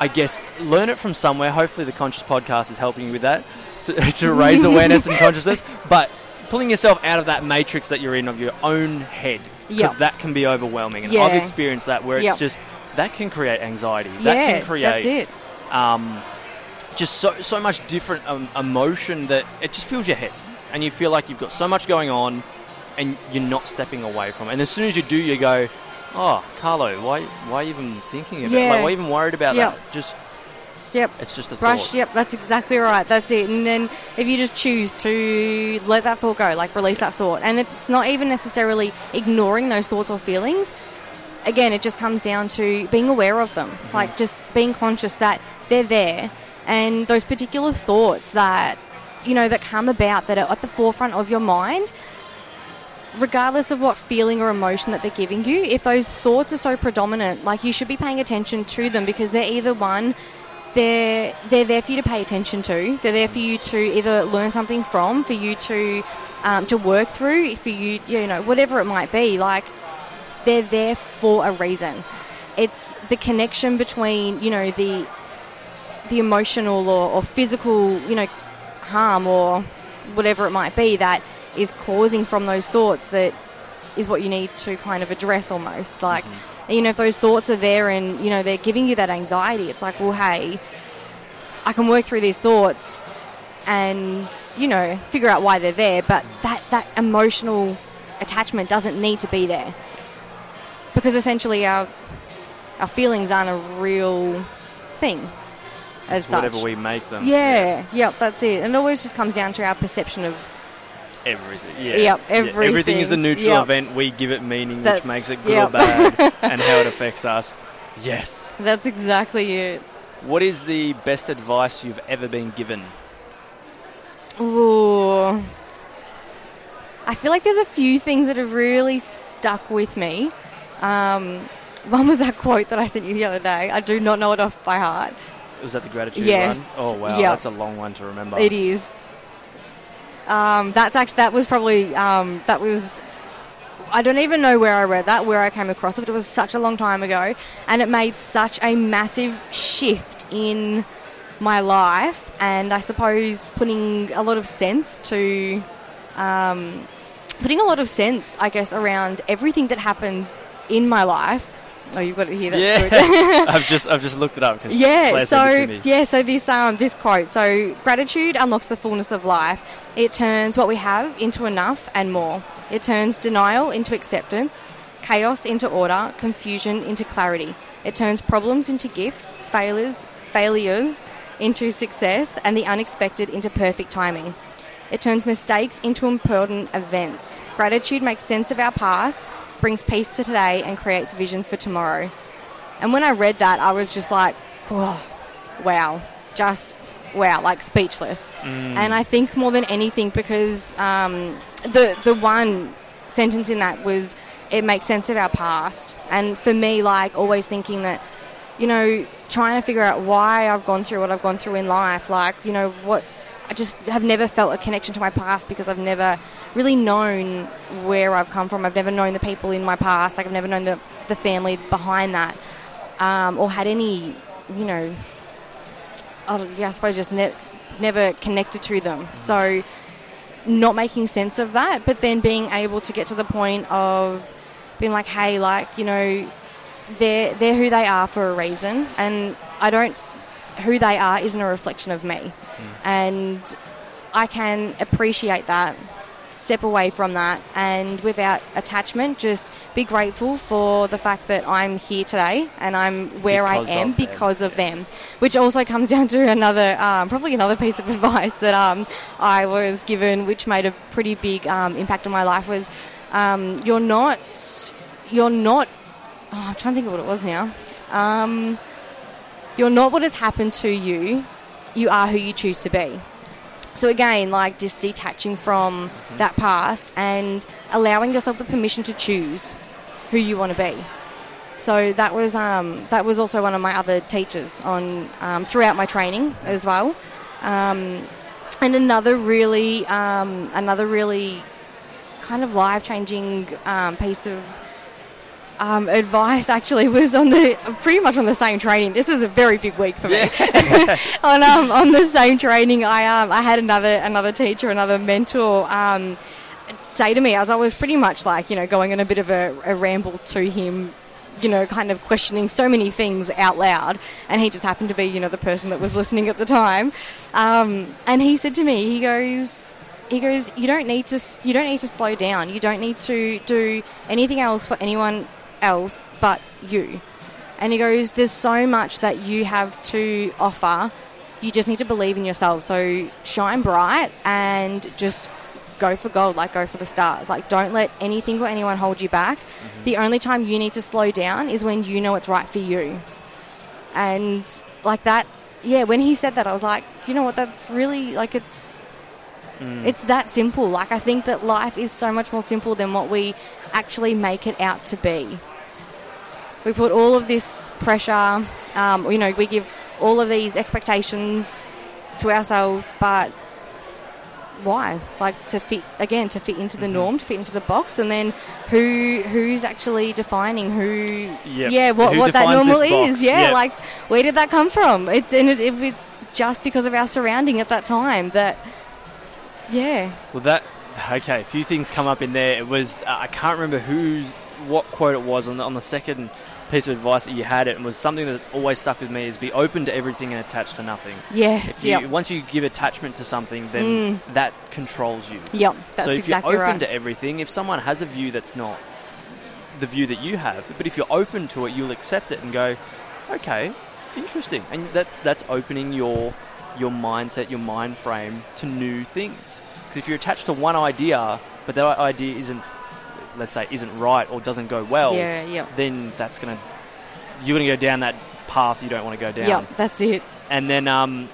Speaker 1: I guess learn it from somewhere. Hopefully, the Conscious Podcast is helping you with that to, to raise awareness and consciousness. But pulling yourself out of that matrix that you're in of your own head because
Speaker 2: Yep.
Speaker 1: that can be overwhelming. And
Speaker 2: Yeah.
Speaker 1: I've experienced that where it's
Speaker 2: Yep.
Speaker 1: just that can create anxiety. That
Speaker 2: yeah,
Speaker 1: can create
Speaker 2: that's it.
Speaker 1: um, just so so much different um, emotion that it just fills your head, and you feel like you've got so much going on, and you're not stepping away from it. And as soon as you do, you go, "Oh, Carlo, why why even thinking it?
Speaker 2: Yeah.
Speaker 1: Like, why even worried about
Speaker 2: Yep.
Speaker 1: that? Just
Speaker 2: Yep.
Speaker 1: it's just a
Speaker 2: Brush,
Speaker 1: thought."
Speaker 2: yep, that's exactly right. That's it. And then if you just choose to let that thought go, like release that thought, and it's not even necessarily ignoring those thoughts or feelings. Again, it just comes down to being aware of them,
Speaker 1: Mm-hmm.
Speaker 2: like just being conscious that they're there, and those particular thoughts that you know that come about that are at the forefront of your mind. Regardless of what feeling or emotion that they're giving you, if those thoughts are so predominant, like you should be paying attention to them because they're either one they're they're there for you to pay attention to. They're there for you to either learn something from, for you to um, to work through, for you you know whatever it might be. Like they're there for a reason. It's the connection between you know the the emotional or, or physical you know harm or whatever it might be that is causing from those thoughts that is what you need to kind of address almost. Like mm-hmm. you know if those thoughts are there and you know they're giving you that anxiety it's like well hey i can work through these thoughts and you know figure out why they're there but that that emotional attachment doesn't need to be there. Because essentially our our feelings aren't a real thing as such
Speaker 1: whatever we make them.
Speaker 2: yeah, yep, that's it. And it always just comes down to our perception of
Speaker 1: Everything. Yeah.
Speaker 2: Yep,
Speaker 1: Yeah, Everything is a neutral
Speaker 2: Yep.
Speaker 1: event. We give it meaning, which makes it good
Speaker 2: yep.
Speaker 1: or bad, and how it affects us. Yes.
Speaker 2: that's exactly it.
Speaker 1: What is the best advice you've ever been given?
Speaker 2: Ooh. I feel like there's a few things that have really stuck with me. Um, one was that quote that I sent you the other day. I do not know it off by heart.
Speaker 1: Was that the gratitude
Speaker 2: Yes.
Speaker 1: one? Oh wow,
Speaker 2: Yep.
Speaker 1: that's a long one to remember.
Speaker 2: It is. Um, that's actually that was probably um, that was. I don't even know where I read that, where I came across it. It was such a long time ago, and it made such a massive shift in my life, and I suppose putting a lot of sense to, um, putting a lot of sense, I guess, around everything that happens in my life. Oh, you've got it here. That's
Speaker 1: yeah,
Speaker 2: good.
Speaker 1: I've just I've just looked it up.
Speaker 2: Yeah,
Speaker 1: Clare
Speaker 2: so
Speaker 1: sent it to me.
Speaker 2: yeah, so this um this quote. So gratitude unlocks the fullness of life. It turns what we have into enough and more. It turns denial into acceptance, chaos into order, confusion into clarity. It turns problems into gifts, failures failures into success, and the unexpected into perfect timing. It turns mistakes into important events. Gratitude makes sense of our past, brings peace to today, and creates vision for tomorrow. And when I read that, I was just like, "Whoa, wow, just wow, like speechless. And I think more than anything, because um, the the one sentence in that was, it makes sense of our past. And for me, like always thinking that, you know, trying to figure out why I've gone through what I've gone through in life, like you know what. I just have never felt a connection to my past because I've never really known where I've come from. I've never known the people in my past. Like I've never known the, the family behind that, um, or had any, you know, I, yeah, I suppose just ne- never connected to them. So not making sense of that, but then being able to get to the point of being like, hey, like you know, they're they're who they are for a reason, and I don't. Who they are isn't a reflection of me, and I can appreciate that, step away from that, and without attachment, just be grateful for the fact that I'm here today and I'm where
Speaker 1: Because
Speaker 2: I am
Speaker 1: of them,
Speaker 2: because of them. Which also comes down to another, um, probably another piece of advice that um, I was given, which made a pretty big um, impact on my life. Was um, you're not, you're not. Oh, I'm trying to think of what it was now. Um, you're not what has happened to you. You are who you choose to be. So again, like just detaching from
Speaker 1: Mm-hmm.
Speaker 2: that past and allowing yourself the permission to choose who you want to be. So that was um, that was also one of my other teachers on um, throughout my training as well. Um, and another really um, another really kind of life changing um, piece of um, advice actually was on the pretty much on the same training. This was a very big week for me. on um, on the same training, I um, I had another another teacher, another mentor. Um, say to me as I was pretty much like you know going on a bit of a, a ramble to him you know, kind of questioning so many things out loud, and he just happened to be, you know, the person that was listening at the time. Um, and he said to me, he goes, he goes, you don't need to, you don't need to slow down. You don't need to do anything else for anyone else but you. And he goes, there's so much that you have to offer. You just need to believe in yourself. So shine bright and just go for gold, like go for the stars. Like don't let anything or anyone hold you back. Mm-hmm. The only time you need to slow down is when you know it's right for you. And like that, yeah, when he said that, I was like, you know what, that's really like it's mm. it's that simple. Like I think that life is so much more simple than what we actually make it out to be. We put all of this pressure, um, you know, we give all of these expectations to ourselves, but why? Like to fit again to fit into the norm, to fit into the box, and then who who's actually defining who?
Speaker 1: Yep.
Speaker 2: Yeah, what
Speaker 1: Who
Speaker 2: what that normal is? Yeah,
Speaker 1: Yep.
Speaker 2: like where did that come from? It's and it, if it's just because of our surrounding at that time that. Yeah.
Speaker 1: Well, that okay. A few things come up in there. It was uh, I can't remember who's what quote it was on the on the second piece of advice that you had. It and was something that's always stuck with me: is be open to everything and attached to nothing.
Speaker 2: Yes.
Speaker 1: You,
Speaker 2: Yep.
Speaker 1: Once you give attachment to something, then mm. that controls you.
Speaker 2: Yep. That's
Speaker 1: so if
Speaker 2: exactly
Speaker 1: you're open
Speaker 2: right.
Speaker 1: to everything, if someone has a view that's not the view that you have, but if you're open to it, you'll accept it and go, okay, interesting, and that that's opening your your mindset, your mind frame to new things. Because if you're attached to one idea, but that idea isn't, let's say, isn't right or doesn't go well,
Speaker 2: yeah. Yep.
Speaker 1: then that's gonna you're gonna go down that path you don't want to go down.
Speaker 2: Yep. That's it.
Speaker 1: And then, um,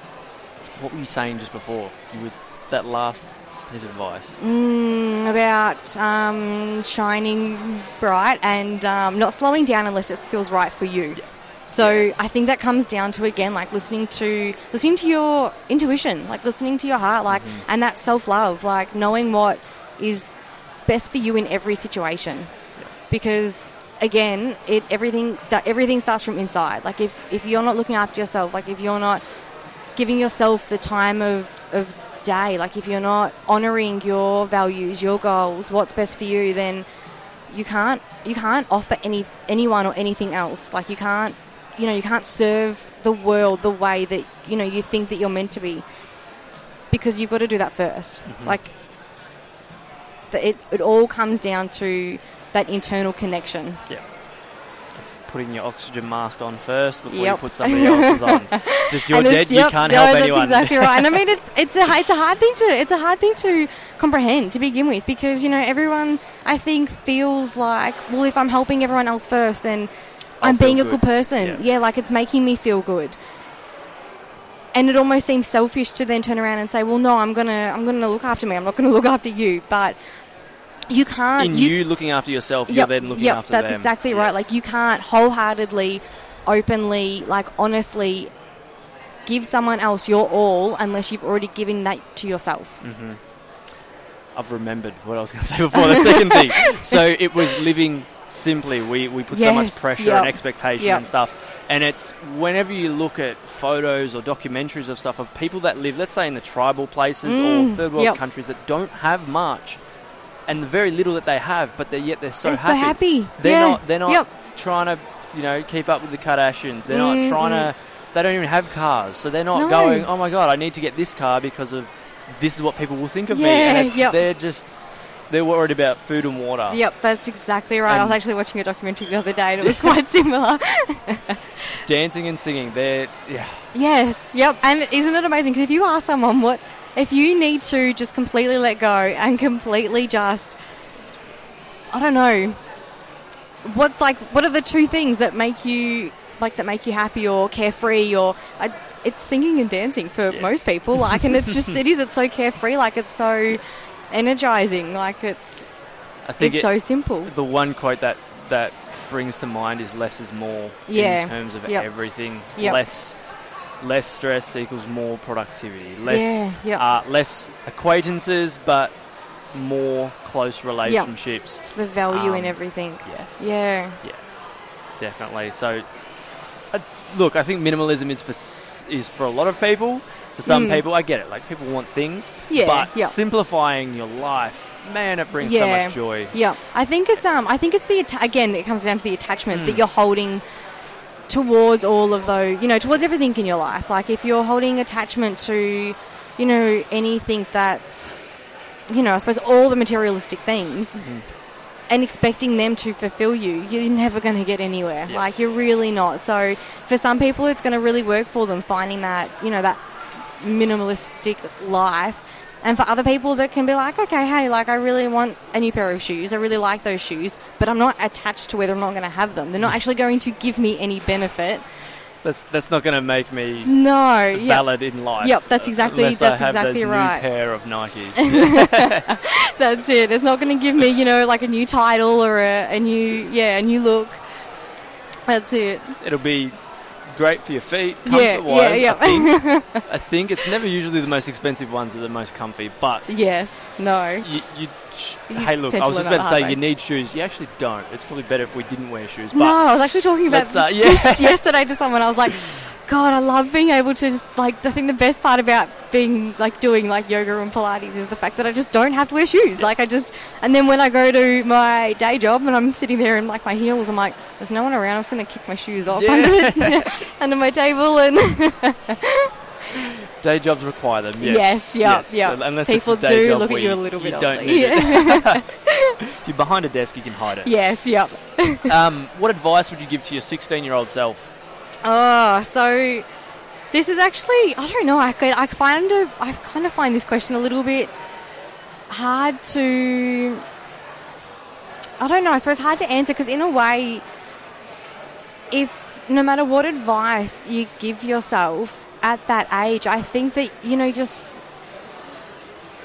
Speaker 1: what were you saying just before? You were that last piece of advice.
Speaker 2: Mm, about um, shining bright and um, not slowing down unless it feels right for you. Yeah. So
Speaker 1: Yeah.
Speaker 2: I think that comes down to again like listening to listening to your intuition, like listening to your heart, like
Speaker 1: Mm-hmm.
Speaker 2: and that self love, like knowing what is best for you in every situation. Because again, it everything sta- everything starts from inside. Like if if you're not looking after yourself, like if you're not giving yourself the time of, of day, like if you're not honouring your values, your goals, what's best for you, then you can't you can't offer any anyone or anything else. Like you can't you know, you can't serve the world the way that, you know, you think that you're meant to be. Because you've got to do that 1st mm-hmm. Like the, it, it all comes down to that internal connection. Yeah.
Speaker 1: It's putting your oxygen mask on first before you put somebody else's on. 'Cause if you're dead,
Speaker 2: it's-
Speaker 1: you can't
Speaker 2: no,
Speaker 1: help
Speaker 2: that's
Speaker 1: anyone.
Speaker 2: exactly right. And I mean, it, it's a it's a hard thing to it's a hard thing to comprehend to begin with because you know everyone I think feels like well if I'm helping everyone else first then I'm
Speaker 1: feel
Speaker 2: being a
Speaker 1: good.
Speaker 2: good person.
Speaker 1: Yeah.
Speaker 2: Yeah. like it's making me feel good. And it almost seems selfish to then turn around and say, "Well, no, I'm gonna I'm gonna look after me. I'm not gonna look after you." But you can't.
Speaker 1: In you, looking after yourself, you're
Speaker 2: Yep,
Speaker 1: then looking
Speaker 2: yep,
Speaker 1: after
Speaker 2: that's
Speaker 1: them.
Speaker 2: exactly right. Like you can't wholeheartedly, openly, like honestly, give someone else your all unless you've already given that to yourself.
Speaker 1: Mm. I've remembered what I was going to say before the second thing. So it was living simply. We, we put so much pressure
Speaker 2: yep,
Speaker 1: and expectation
Speaker 2: yep.
Speaker 1: and stuff. And it's whenever you look at photos or documentaries of stuff of people that live, let's say in the tribal places or third world
Speaker 2: Mm, yep.
Speaker 1: countries that don't have much, and the very little that they have, but they're, yet they're so
Speaker 2: They're so
Speaker 1: happy.
Speaker 2: happy.
Speaker 1: They're
Speaker 2: Yeah,
Speaker 1: not. They're not
Speaker 2: yep.
Speaker 1: trying to, you know, keep up with the Kardashians. They're
Speaker 2: Mm,
Speaker 1: not trying to. They don't even have cars, so they're not
Speaker 2: No.
Speaker 1: going. Oh my god, I need to get this car because of this is what people will think of me.
Speaker 2: Yeah,
Speaker 1: And it's,
Speaker 2: yep.
Speaker 1: they're just they're worried about food and water.
Speaker 2: Yep, that's exactly right. I was actually watching a documentary the other day and it was quite similar.
Speaker 1: Dancing and singing, they're yeah.
Speaker 2: yes, yep. And isn't it amazing? Because if you ask someone what, if you need to just completely let go and completely just, I don't know, what's like, what are the two things that make you like that make you happy or carefree or I, it's singing and dancing for
Speaker 1: Yeah.
Speaker 2: most people. Like, and it's just it is. It's so carefree. Like, it's so energizing. Like, it's
Speaker 1: I think
Speaker 2: it's
Speaker 1: it,
Speaker 2: so simple.
Speaker 1: the one quote that that brings to mind is less is more
Speaker 2: Yeah.
Speaker 1: in terms of
Speaker 2: Yep.
Speaker 1: everything.
Speaker 2: Yep.
Speaker 1: Less less stress equals more productivity. Less
Speaker 2: Yeah, yep.
Speaker 1: uh, less acquaintances, but more close relationships.
Speaker 2: The value in
Speaker 1: Um,
Speaker 2: everything.
Speaker 1: Yes.
Speaker 2: Yeah. Yeah.
Speaker 1: Definitely. So, uh, look, I think minimalism is for is for a lot of people. For some
Speaker 2: Mm.
Speaker 1: people, I get it. Like people want things,
Speaker 2: Yeah.
Speaker 1: but
Speaker 2: yeah.
Speaker 1: simplifying your life, man, it brings so much joy.
Speaker 2: Yeah, I think it's um, I think it's the atta- again, it comes down to the attachment that
Speaker 1: Mm.
Speaker 2: you're holding towards all of those, you know, towards everything in your life. Like if you're holding attachment to, you know, anything that's, you know, I suppose all the materialistic things.
Speaker 1: Mhm.
Speaker 2: And expecting them to fulfill you, you're never going to get anywhere.
Speaker 1: Yeah.
Speaker 2: Like you're really not. So for some people, it's going to really work for them finding that, you know, that minimalistic life. And for other people that can be like, okay, hey, like I really want a new pair of shoes. I really like those shoes, but I'm not attached to whether I'm not going to have them. They're not actually going to give me any benefit.
Speaker 1: That's that's not going to make me
Speaker 2: No.
Speaker 1: Valid in life.
Speaker 2: Yep, that's uh, exactly-
Speaker 1: unless
Speaker 2: that's
Speaker 1: I have
Speaker 2: exactly right.
Speaker 1: New pair of Nikes.
Speaker 2: That's it. It's not going to give me, you know, like a new title or a, a new, yeah, a new look. That's it.
Speaker 1: It'll be great for your feet,
Speaker 2: Yeah,
Speaker 1: comfort-wise.
Speaker 2: yeah, yeah.
Speaker 1: I think, I think it's never usually the most expensive ones that are the most comfy, but
Speaker 2: Yes. No.
Speaker 1: you, you sh- hey, look, I was just about to say you need shoes. You actually don't. It's probably better if we didn't wear shoes. But
Speaker 2: no, I was actually talking about
Speaker 1: uh, yeah.
Speaker 2: yesterday to someone. I was like, God, I love being able to just like. I think the best part about being like doing like yoga and Pilates is the fact that I just don't have to wear shoes. Like I just, and then when I go to my day job and I'm sitting there in like my heels, I'm like, there's no one around. I'm just gonna kick my shoes off
Speaker 1: Yeah.
Speaker 2: under, under my table and
Speaker 1: day jobs require them.
Speaker 2: Yes,
Speaker 1: Yes,
Speaker 2: yep,
Speaker 1: yes.
Speaker 2: yep.
Speaker 1: Unless
Speaker 2: People
Speaker 1: it's a day
Speaker 2: do
Speaker 1: job
Speaker 2: look at you a little bit
Speaker 1: You don't need
Speaker 2: Yeah.
Speaker 1: it. if you're behind a desk, you can hide it.
Speaker 2: yes, yep.
Speaker 1: Um, what advice would you give to your 16-year-old self?
Speaker 2: Oh, so this is actually I don't know. I could, I find a, I kind of find this question a little bit hard to. I don't know. I suppose hard to answer because in a way, if no matter what advice you give yourself at that age, I think that you know just.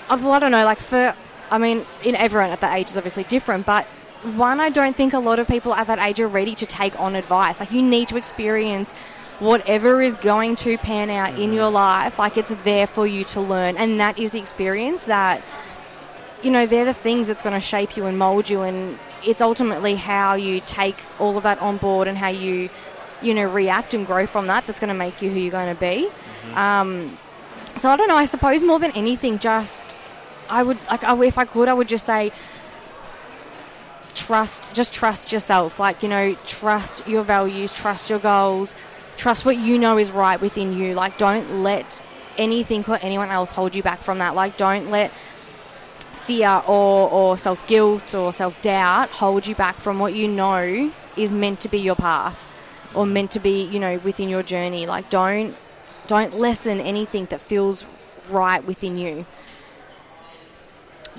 Speaker 2: I don't know. Like for, I mean, in everyone at that age is obviously different, but one, I don't think a lot of people at that age are ready to take on advice. Like, you need to experience whatever is going to pan out in your life. Like, it's there for you to learn. And that is the experience that, you know, they're the things that's going to shape you and mold you. And it's ultimately how you take all of that on board and how you, you know, react and grow from that that's going to make you who you're going to be. Um, so I don't know. I suppose more than anything, just I would like if I could, I would just say trust. Just trust yourself. Like you know, trust your values, trust your goals, trust what you know is right within you. Like don't let anything or anyone else hold you back from that. Like don't let fear or, or self guilt or self doubt hold you back from what you know is meant to be your path or meant to be you know within your journey. Like don't don't lessen anything that feels right within you.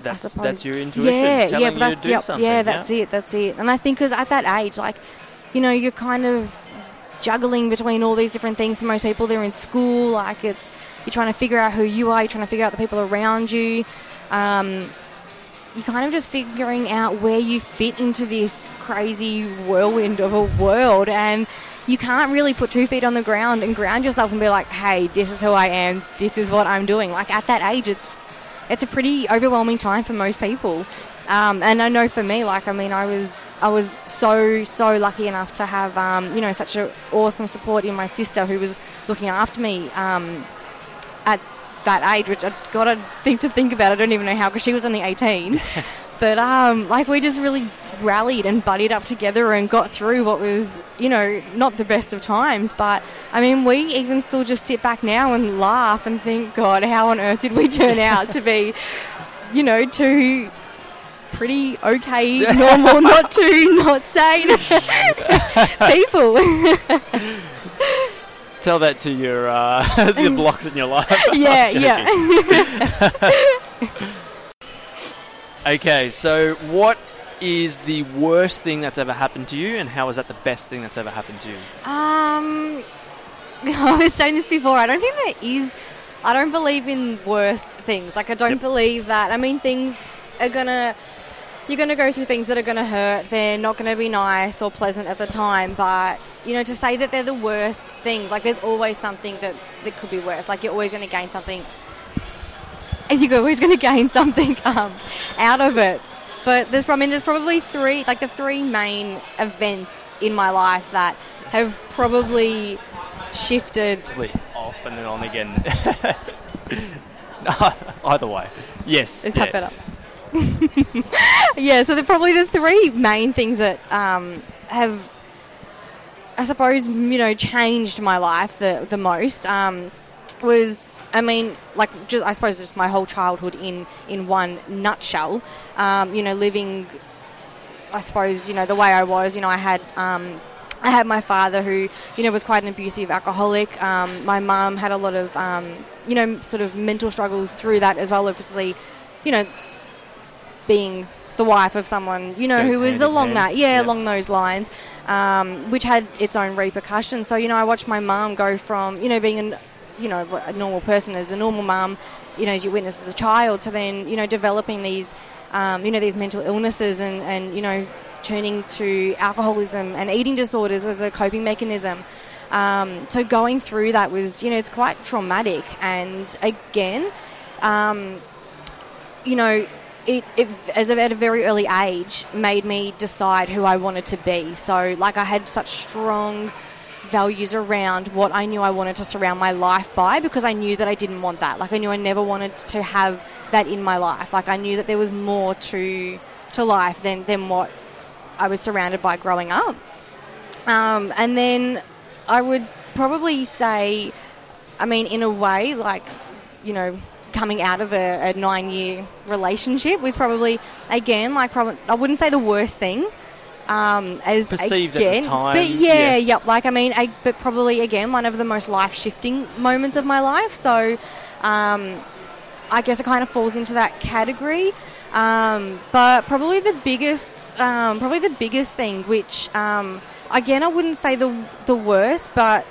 Speaker 1: That's that's your intuition
Speaker 2: Yeah,
Speaker 1: telling
Speaker 2: yeah,
Speaker 1: you
Speaker 2: that's
Speaker 1: to do
Speaker 2: yep,
Speaker 1: something.
Speaker 2: yeah, that's it, that's it. And I think because at that age, like, you know, you're kind of juggling between all these different things. For most people, they're in school, like it's you're trying to figure out who you are, you're trying to figure out the people around you. Um, you're kind of just figuring out where you fit into this crazy whirlwind of a world, and you can't really put two feet on the ground and ground yourself and be like, "Hey, this is who I am. This is what I'm doing." Like at that age, it's it's a pretty overwhelming time for most people. Um, and I know for me, like I mean, I was I was so so lucky enough to have um, you know such an awesome support in my sister who was looking after me um, at that age, which I gotta think to think about. I don't even know how because she was only eighteen. but um, like we just really rallied and buddied up together and got through what was you know not the best of times. But I mean, we even still just sit back now and laugh and think, God, how on earth did we turn out to be, you know, two pretty okay, normal, not too not sane people.
Speaker 1: Tell that to your uh, the blocks in your life.
Speaker 2: yeah, yeah.
Speaker 1: Okay, so what is the worst thing that's ever happened to you, and how is that the best thing that's ever happened to you?
Speaker 2: Um, I was saying this before. I don't think there is. I don't believe in worst things. Like I don't
Speaker 1: Yep.
Speaker 2: believe that. I mean, things are gonna. You're gonna go through things that are gonna hurt. They're not gonna be nice or pleasant at the time. But you know, to say that they're the worst things, like there's always something that's that could be worse. Like you're always gonna gain something. As You're always gonna gain something um, out of it. But there's, I mean, there's probably three, like the three main events in my life that have probably shifted
Speaker 1: off and then on again. Either way, yes.
Speaker 2: Is
Speaker 1: yeah.
Speaker 2: that better? yeah, so they're probably the three main things that um, have, I suppose, you know, changed my life the, the most. Um, was I mean, like, just I suppose just my whole childhood in in one nutshell. Um, you know, living, I suppose, you know, the way I was. You know, I had. Um, I had my father who, you know, was quite an abusive alcoholic. Um, my mum had a lot of, um, you know, sort of mental struggles through that as well. Obviously, you know, being the wife of someone, you know,
Speaker 1: Goes
Speaker 2: who was along
Speaker 1: hand.
Speaker 2: that, yeah,
Speaker 1: Yep.
Speaker 2: along those lines, um, which had its own repercussions. So, you know, I watched my mum go from, you know, being an, you know, a normal person as a normal mum, you know, as you witness as a child, to then, you know, developing these, um, you know, these mental illnesses and, and, you know, turning to alcoholism and eating disorders as a coping mechanism. Um, so going through that was, you know, it's quite traumatic. And again, um, you know, it, it as of at a very early age made me decide who I wanted to be. So like I had such strong values around what I knew I wanted to surround my life by because I knew that I didn't want that. Like I knew I never wanted to have that in my life. Like I knew that there was more to to life than than what I was surrounded by growing up. Um, and then I would probably say, I mean, in a way, like, you know, coming out of a, a nine year relationship was probably, again, like, probably, I wouldn't say the worst thing. Um, as
Speaker 1: Perceived at the
Speaker 2: again,
Speaker 1: time,
Speaker 2: but yeah,
Speaker 1: yes.
Speaker 2: yep. Like I mean, I, but probably again one of the most life shifting moments of my life. So, um, I guess it kind of falls into that category. Um, but probably the biggest, um, probably the biggest thing, which um, again I wouldn't say the the worst, but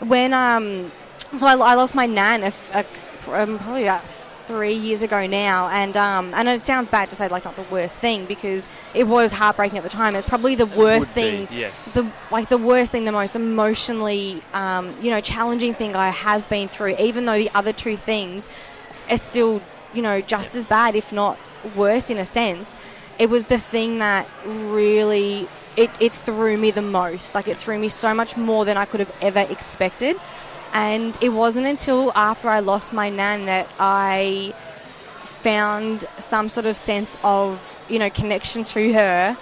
Speaker 2: when um, so I, I lost my nan a, a- probably about three years ago now, and um, and it sounds bad to say like not the worst thing because it was heartbreaking at the time. It's probably the worst
Speaker 1: would be,
Speaker 2: thing,
Speaker 1: yes.
Speaker 2: the like the worst thing, the most emotionally um, you know challenging thing I have been through. Even though the other two things are still you know just as bad, if not worse in a sense. It was the thing that really it, it threw me the most. Like it threw me so much more than I could have ever expected. And it wasn't until after I lost my nan that I found some sort of sense of, you know, connection to her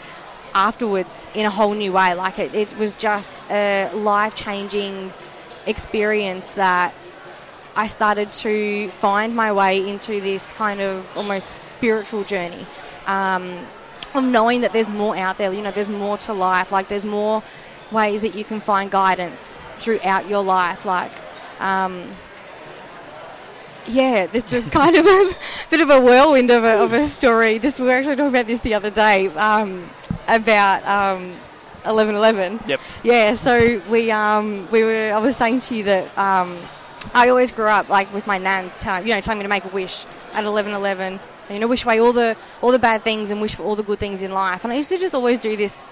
Speaker 2: afterwards in a whole new way. Like it, it was just a life changing experience that I started to find my way into this kind of almost spiritual journey um, of knowing that there's more out there. You know, there's more to life. Like there's more ways that you can find guidance throughout your life. Like, um, yeah, this is kind of a bit of a whirlwind of a, of a story. This we were actually talking about this the other day um, about um, eleven eleven.
Speaker 1: Yep.
Speaker 2: Yeah, so we um, we were. I was saying to you that um, I always grew up like with my nan, telling, you know, telling me to make a wish at eleven eleven. And, you know, wish away all the all the bad things and wish for all the good things in life. And I used to just always do this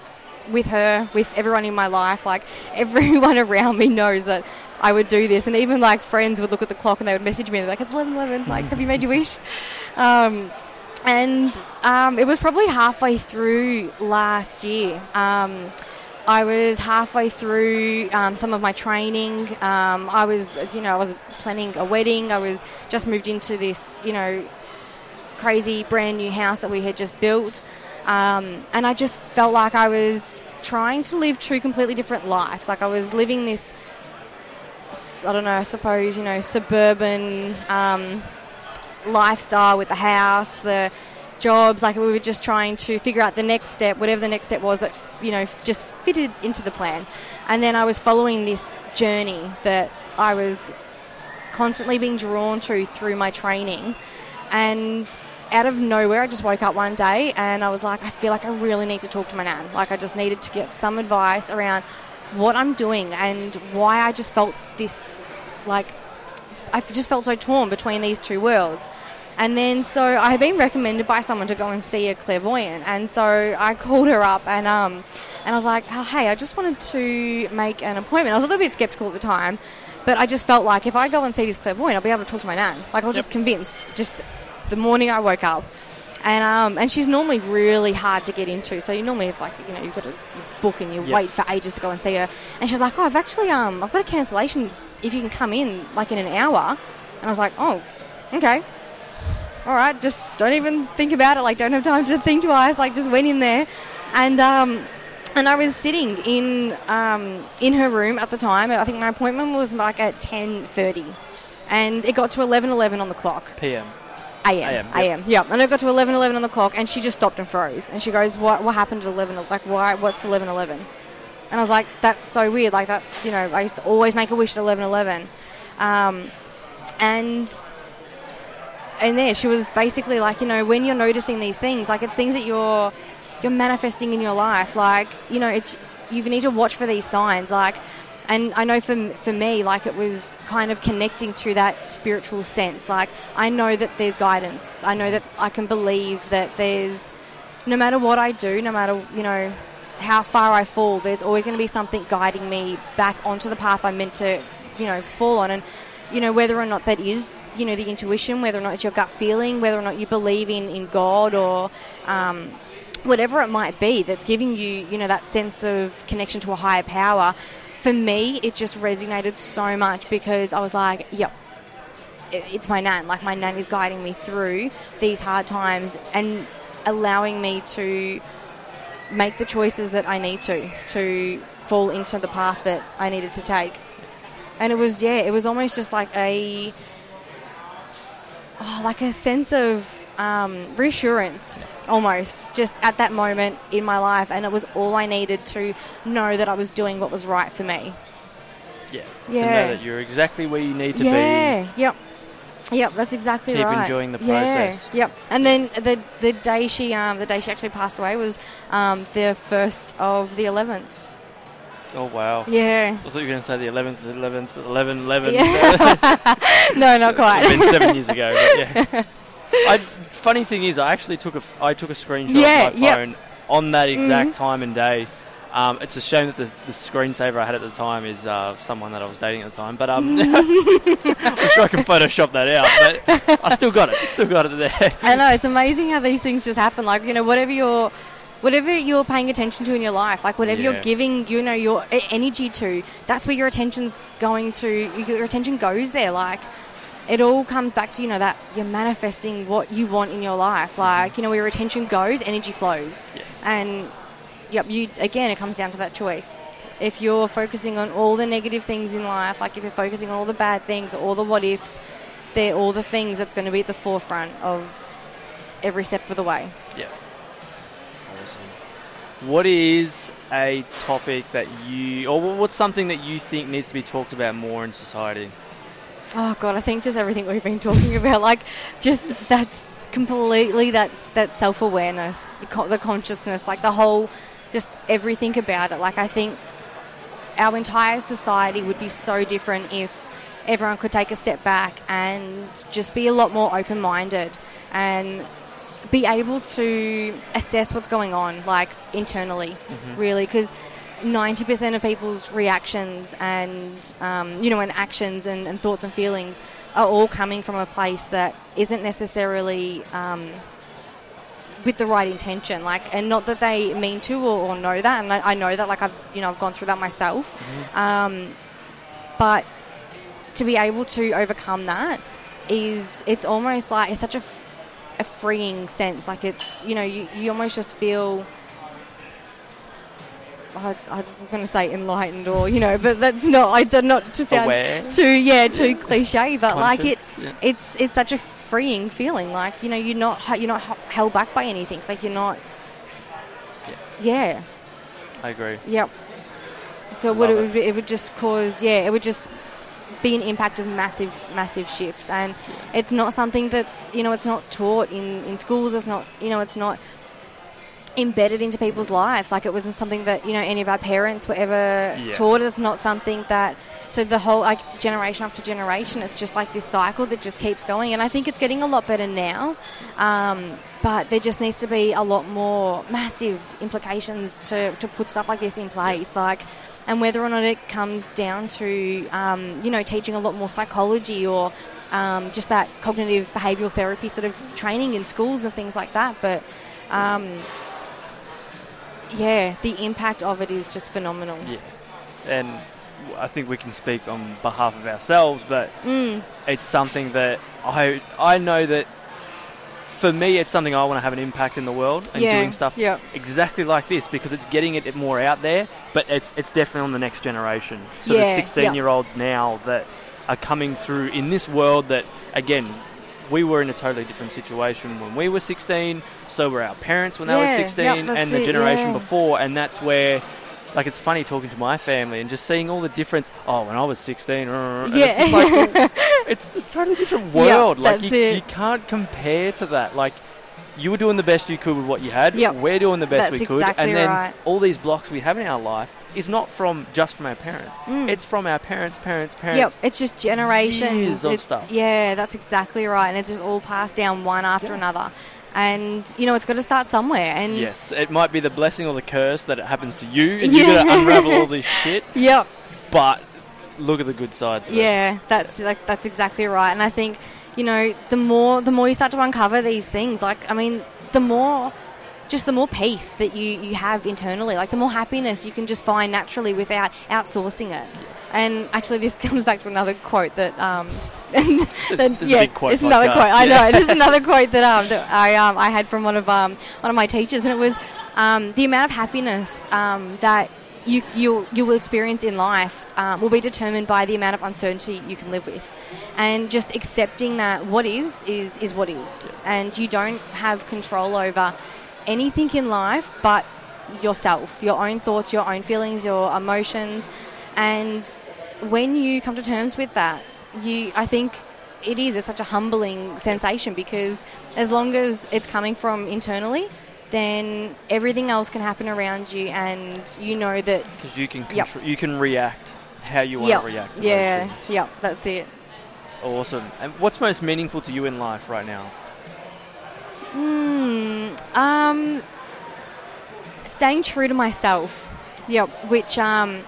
Speaker 2: with her, with everyone in my life. Like everyone around me knows that I would do this, and even like friends would look at the clock and they would message me. They're like, "It's eleven eleven. Like, have you made your wish?" Um, and um, it was probably halfway through last year. Um, I was halfway through um, some of my training. Um, I was, you know, I was planning a wedding. I was just moved into this, you know, crazy brand new house that we had just built. Um, and I just felt like I was trying to live two completely different lives. Like I was living this, I don't know, I suppose, you know, suburban um, lifestyle with the house, the jobs. Like we were just trying to figure out the next step, whatever the next step was that, you know, just fitted into the plan. And then I was following this journey that I was constantly being drawn to through my training. And out of nowhere, I just woke up one day and I was like, I feel like I really need to talk to my nan. Like, I just needed to get some advice around what I'm doing and why I just felt this like I just felt so torn between these two worlds. And then so I had been recommended by someone to go and see a clairvoyant, and so I called her up and um and I was like, oh, hey, I just wanted to make an appointment. I was a little bit skeptical at the time, but I just felt like if I go and see this clairvoyant, I'll be able to talk to my nan. Like I was
Speaker 1: Yep.
Speaker 2: just convinced, just the morning I woke up. And um, and she's normally really hard to get into. So you normally have like you know you've got to book and you
Speaker 1: Yep.
Speaker 2: wait for ages to go and see her. And she's like, oh, I've actually um I've got a cancellation if you can come in like in an hour. And I was like, oh, okay, all right, just don't even think about it. Like don't have time to think twice. Like just went in there, and um and I was sitting in um in her room at the time. I think my appointment was like at ten thirty, and it got to eleven eleven on the clock.
Speaker 1: PM.
Speaker 2: AM.
Speaker 1: AM, yep.
Speaker 2: AM. Yeah. And it got to 11:11 on the clock, and she just stopped and froze. And she goes, "What? What happened at 11? Like, why? What's 11:11?" And I was like, "That's so weird. Like, that's you know, I used to always make a wish at 11:11." Um, and and there, she was basically like, you know, when you're noticing these things, like it's things that you're you're manifesting in your life. Like, you know, it's you need to watch for these signs. Like, and I know for for me, like it was kind of connecting to that spiritual sense. Like, I know that there's guidance. I know that I can believe that there's no matter what I do, no matter you know how far I fall, there's always going to be something guiding me back onto the path I'm meant to, you know, fall on. And you know whether or not that is you know the intuition, whether or not it's your gut feeling, whether or not you believe in in God or um, whatever it might be that's giving you you know that sense of connection to a higher power. For me, it just resonated so much because I was like, yep, it's my nan. Like my nan is guiding me through these hard times and allowing me to make the choices that I need to to fall into the path that I needed to take. And it was yeah, it was almost just like a oh, like a sense of um, reassurance almost just at that moment in my life and it was all I needed to know that I was doing what was right for me.
Speaker 1: Yeah. To
Speaker 2: Yeah.
Speaker 1: know that you're exactly where you need to be.
Speaker 2: yeah, yep. Yep, that's exactly
Speaker 1: Keep
Speaker 2: right.
Speaker 1: enjoying the
Speaker 2: Yeah,
Speaker 1: process.
Speaker 2: Yep. And then the the day she um the day she actually passed away was um the first of the eleventh.
Speaker 1: Oh wow.
Speaker 2: Yeah.
Speaker 1: I thought you were going to say the 11th, 11th, 11, 11.
Speaker 2: Yeah. no, not quite.
Speaker 1: It's been seven years ago. Yeah. I, funny thing is, I actually took a I took a screenshot
Speaker 2: Yeah,
Speaker 1: of my
Speaker 2: yep.
Speaker 1: phone on that exact
Speaker 2: Mhm.
Speaker 1: time and day. Um, it's a shame that the, the screensaver I had at the time is uh, someone that I was dating at the time, but um, I'm sure I can Photoshop that out. But I still got it. Still got it there.
Speaker 2: I know it's amazing how these things just happen. Like you know, whatever you're, whatever you're paying attention to in your life, like whatever
Speaker 1: Yeah.
Speaker 2: you're giving, you know, your energy to, that's where your attention's going to. Your attention goes there. Like it all comes back to you know that you're manifesting what you want in your life. Mm-hmm. Like you know, where your attention goes, energy flows.
Speaker 1: Yes.
Speaker 2: And yep, you again, it comes down to that choice. If you're focusing on all the negative things in life, like if you're focusing on all the bad things, all the what ifs, they're all the things that's going to be at the forefront of every step of the way.
Speaker 1: Yeah. Awesome. What is a topic that you, or what's something that you think needs to be talked about more in society?
Speaker 2: Oh god, I think just everything we've been talking about, like just that's completely that's that self awareness, the, co- the consciousness, like the whole, just everything about it. Like I think our entire society would be so different if everyone could take a step back and just be a lot more open minded and be able to assess what's going on, like internally, mm-hmm. really, because. 90% of people's reactions and um, you know and actions and, and thoughts and feelings are all coming from a place that isn't necessarily um, with the right intention like and not that they mean to or, or know that and I, I know that like I've you know I've gone through that myself. Um, but to be able to overcome that is it's almost like it's such a, f- a freeing sense like it's you know you, you almost just feel I, I'm going to say enlightened or you know but that's not I did not to sound
Speaker 1: Aware.
Speaker 2: too yeah too cliche but like it
Speaker 1: yeah.
Speaker 2: it's it's such a freeing feeling like you know you're not you're not held back by anything like you're not yeah
Speaker 1: I agree.
Speaker 2: Yep. So what it
Speaker 1: Love
Speaker 2: would be, it would just cause yeah, it would just be an impact of massive massive shifts and it's not something that's you know it's not taught in in schools it's not you know it's not embedded into people's lives. Like it wasn't something that you know any of our parents were ever
Speaker 1: Yeah.
Speaker 2: taught. It's not something that. So the whole like generation after generation, it's just like this cycle that just keeps going. And I think it's getting a lot better now, um, but there just needs to be a lot more massive implications to to put stuff like this in place. Like. And whether or not it comes down to, um, you know, teaching a lot more psychology or um, just that cognitive behavioural therapy sort of training in schools and things like that. But um, yeah, the impact of it is just phenomenal.
Speaker 1: Yeah. And I think we can speak on behalf of ourselves, but
Speaker 2: Mm,
Speaker 1: it's something that I I know that for me it's something I want to have an impact in the world and
Speaker 2: yeah,
Speaker 1: doing stuff
Speaker 2: Yeah,
Speaker 1: exactly like this because it's getting it more out there, but it's it's definitely on the next generation. So
Speaker 2: Yeah,
Speaker 1: the 16 year olds now that are coming through in this world that again we were in a totally different situation when we were 16. So were our parents when they were 16,
Speaker 2: yep,
Speaker 1: and the
Speaker 2: it,
Speaker 1: generation
Speaker 2: yeah.
Speaker 1: before, and that's where. Like it's funny talking to my family and just seeing all the difference. Oh, when I was sixteen, and it's, just like,
Speaker 2: yeah,
Speaker 1: it's a totally different
Speaker 2: Yeah,
Speaker 1: world. like
Speaker 2: that's
Speaker 1: you, you can't compare to that. Like you were doing the best you could with what you had.
Speaker 2: Yep.
Speaker 1: We're doing the best
Speaker 2: That's
Speaker 1: we could,
Speaker 2: exactly
Speaker 1: and then
Speaker 2: right.
Speaker 1: all these blocks we have in our life is not from just from our parents.
Speaker 2: Mm.
Speaker 1: It's from our parents, parents, parents.
Speaker 2: Yep, it's just generations.
Speaker 1: Of
Speaker 2: it's,
Speaker 1: stuff.
Speaker 2: Yeah, that's exactly right, and it's just all passed down one after
Speaker 1: Yeah.
Speaker 2: another. And you know, it's got to start somewhere. And
Speaker 1: Yes, it might be the blessing or the curse that it happens to you, and
Speaker 2: Yeah.
Speaker 1: you got to unravel all this shit.
Speaker 2: yep,
Speaker 1: But look at the good sides. Of it.
Speaker 2: Yeah, that's like that's exactly right. And I think, you know, the more the more you start to uncover these things, like I mean, the more just the more peace that you, you have internally, like the more happiness you can just find naturally without outsourcing it. And actually, this comes back to another quote that. Um, that-
Speaker 1: this is a
Speaker 2: yeah,
Speaker 1: big quote
Speaker 2: it's another quote. I know. Just another quote that um that I um I had from one of um one of my teachers, and it was um the amount of happiness um that you you you will experience in life um, will be determined by the amount of uncertainty you can live with, and just accepting that what is is is what is, and you don't have control over anything in life but yourself, your own thoughts, your own feelings, your emotions, and when you come to terms with that, you I think it is it's such a humbling sensation because as long as it's coming from internally then everything else can happen around you and you know that
Speaker 1: because you can
Speaker 2: Yep.
Speaker 1: you can react how you want
Speaker 2: yep,
Speaker 1: to react to
Speaker 2: yeah yep that's it
Speaker 1: Awesome. And what's most meaningful to you in life right now?
Speaker 2: Hmm. Um. Staying true to myself. Yep. Which um.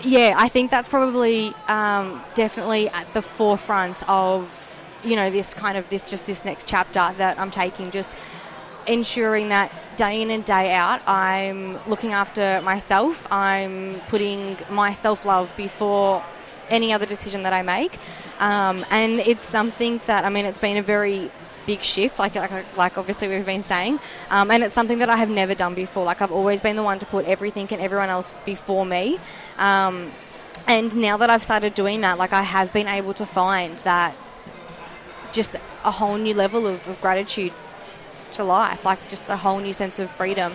Speaker 2: Yeah, I think that's probably um, definitely at the forefront of you know this kind of this just this next chapter that I'm taking. Just ensuring that day in and day out, I'm looking after myself. I'm putting my self love before any other decision that I make, um, and it's something that I mean, it's been a very big shift, like like, like obviously we've been saying, um, and it's something that I have never done before. Like I've always been the one to put everything and everyone else before me. Um, and now that I've started doing that, like I have been able to find that just a whole new level of, of gratitude to life, like just a whole new sense of freedom.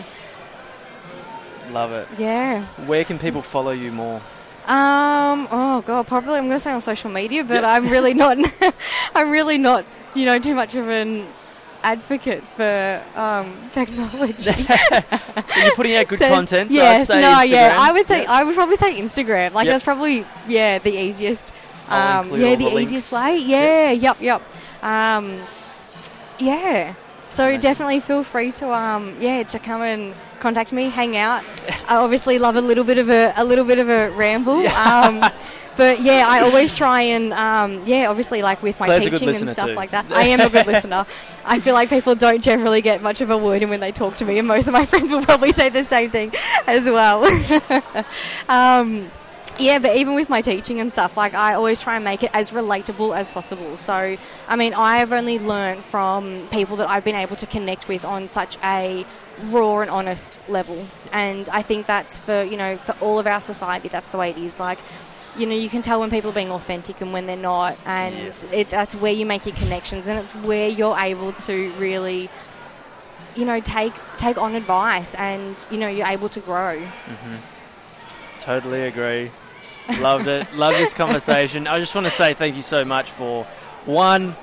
Speaker 1: Love it.
Speaker 2: Yeah.
Speaker 1: Where can people follow you more?
Speaker 2: Um. Oh God. Probably I'm going to say on social media, but I'm really not. I'm really not. You know, too much of an advocate for um, technology.
Speaker 1: You're putting out good
Speaker 2: Says-
Speaker 1: content. So
Speaker 2: yes.
Speaker 1: I'd say
Speaker 2: no. Yeah. I would say
Speaker 1: Yeah.
Speaker 2: I would probably say Instagram. Like
Speaker 1: Yep.
Speaker 2: that's probably yeah the easiest. Um, yeah, the,
Speaker 1: the
Speaker 2: easiest way. Yeah. Yep. Yep. Um, yeah. So definitely feel free to um yeah to come and contact me, hang out. I obviously love a little bit of a a little bit of a ramble. Um, but yeah, I always try and um, yeah, obviously like with my teaching and stuff
Speaker 1: too.
Speaker 2: like that. I am a good listener. I feel like people don't generally get much of a word in when they talk to me, and most of my friends will probably say the same thing as well. um, yeah, but even with my teaching and stuff, like I always try and make it as relatable as possible. So, I mean, I have only learned from people that I've been able to connect with on such a raw and honest level. And I think that's for, you know, for all of our society, that's the way it is. Like, you know, you can tell when people are being authentic and when they're not. And
Speaker 1: Yes.
Speaker 2: it, that's where you make your connections and it's where you're able to really, you know, take, take on advice and, you know, you're able to grow. Mm-hmm.
Speaker 1: Totally agree. Loved it. Love this conversation. I just want to say thank you so much for one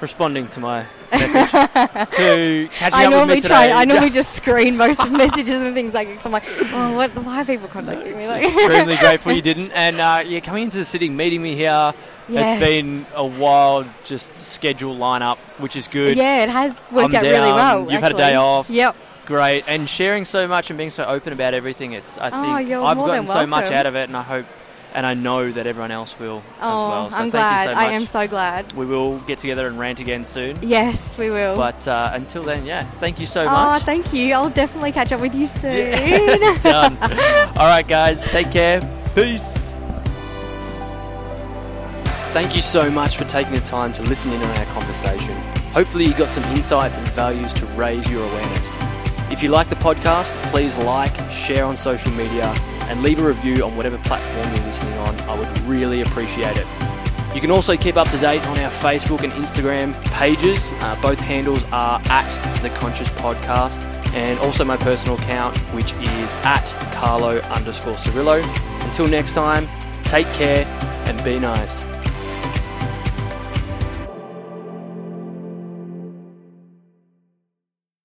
Speaker 1: responding to my message to catching
Speaker 2: I
Speaker 1: up with
Speaker 2: normally
Speaker 1: me today.
Speaker 2: try. I normally just screen most of the messages and things like. So I'm like, oh, what? Why are people contacting me? Like,
Speaker 1: Extremely grateful you didn't, and uh, yeah, coming into the city, meeting me here.
Speaker 2: Yes.
Speaker 1: It's been a wild, just schedule lineup, which is good.
Speaker 2: Yeah, it has worked
Speaker 1: I'm
Speaker 2: out really well.
Speaker 1: You've had a day off.
Speaker 2: Yep.
Speaker 1: Great, and sharing so much and being so open about everything. It's I
Speaker 2: Oh,
Speaker 1: think
Speaker 2: you're
Speaker 1: I've gotten so much out of it, and I hope and I know that everyone else will as
Speaker 2: Oh,
Speaker 1: well. So
Speaker 2: I'm
Speaker 1: thank
Speaker 2: glad.
Speaker 1: you so much.
Speaker 2: I am so glad.
Speaker 1: we will get together and rant again soon.
Speaker 2: Yes, we will.
Speaker 1: But uh, until then, yeah, thank you so
Speaker 2: oh,
Speaker 1: much.
Speaker 2: thank you. I'll definitely catch up with you soon.
Speaker 1: Done. All right, guys, take care. Peace. Thank you so much for taking the time to listen in on our conversation. Hopefully, you got some insights and values to raise your awareness. If you like the podcast, please like, share on social media, and leave a review on whatever platform you're listening on. I would really appreciate it. You can also keep up to date on our Facebook and Instagram pages. Uh, both handles are at the Conscious Podcast, and also my personal account, which is at Carlo underscore Cirillo. Until next time, take care and be nice.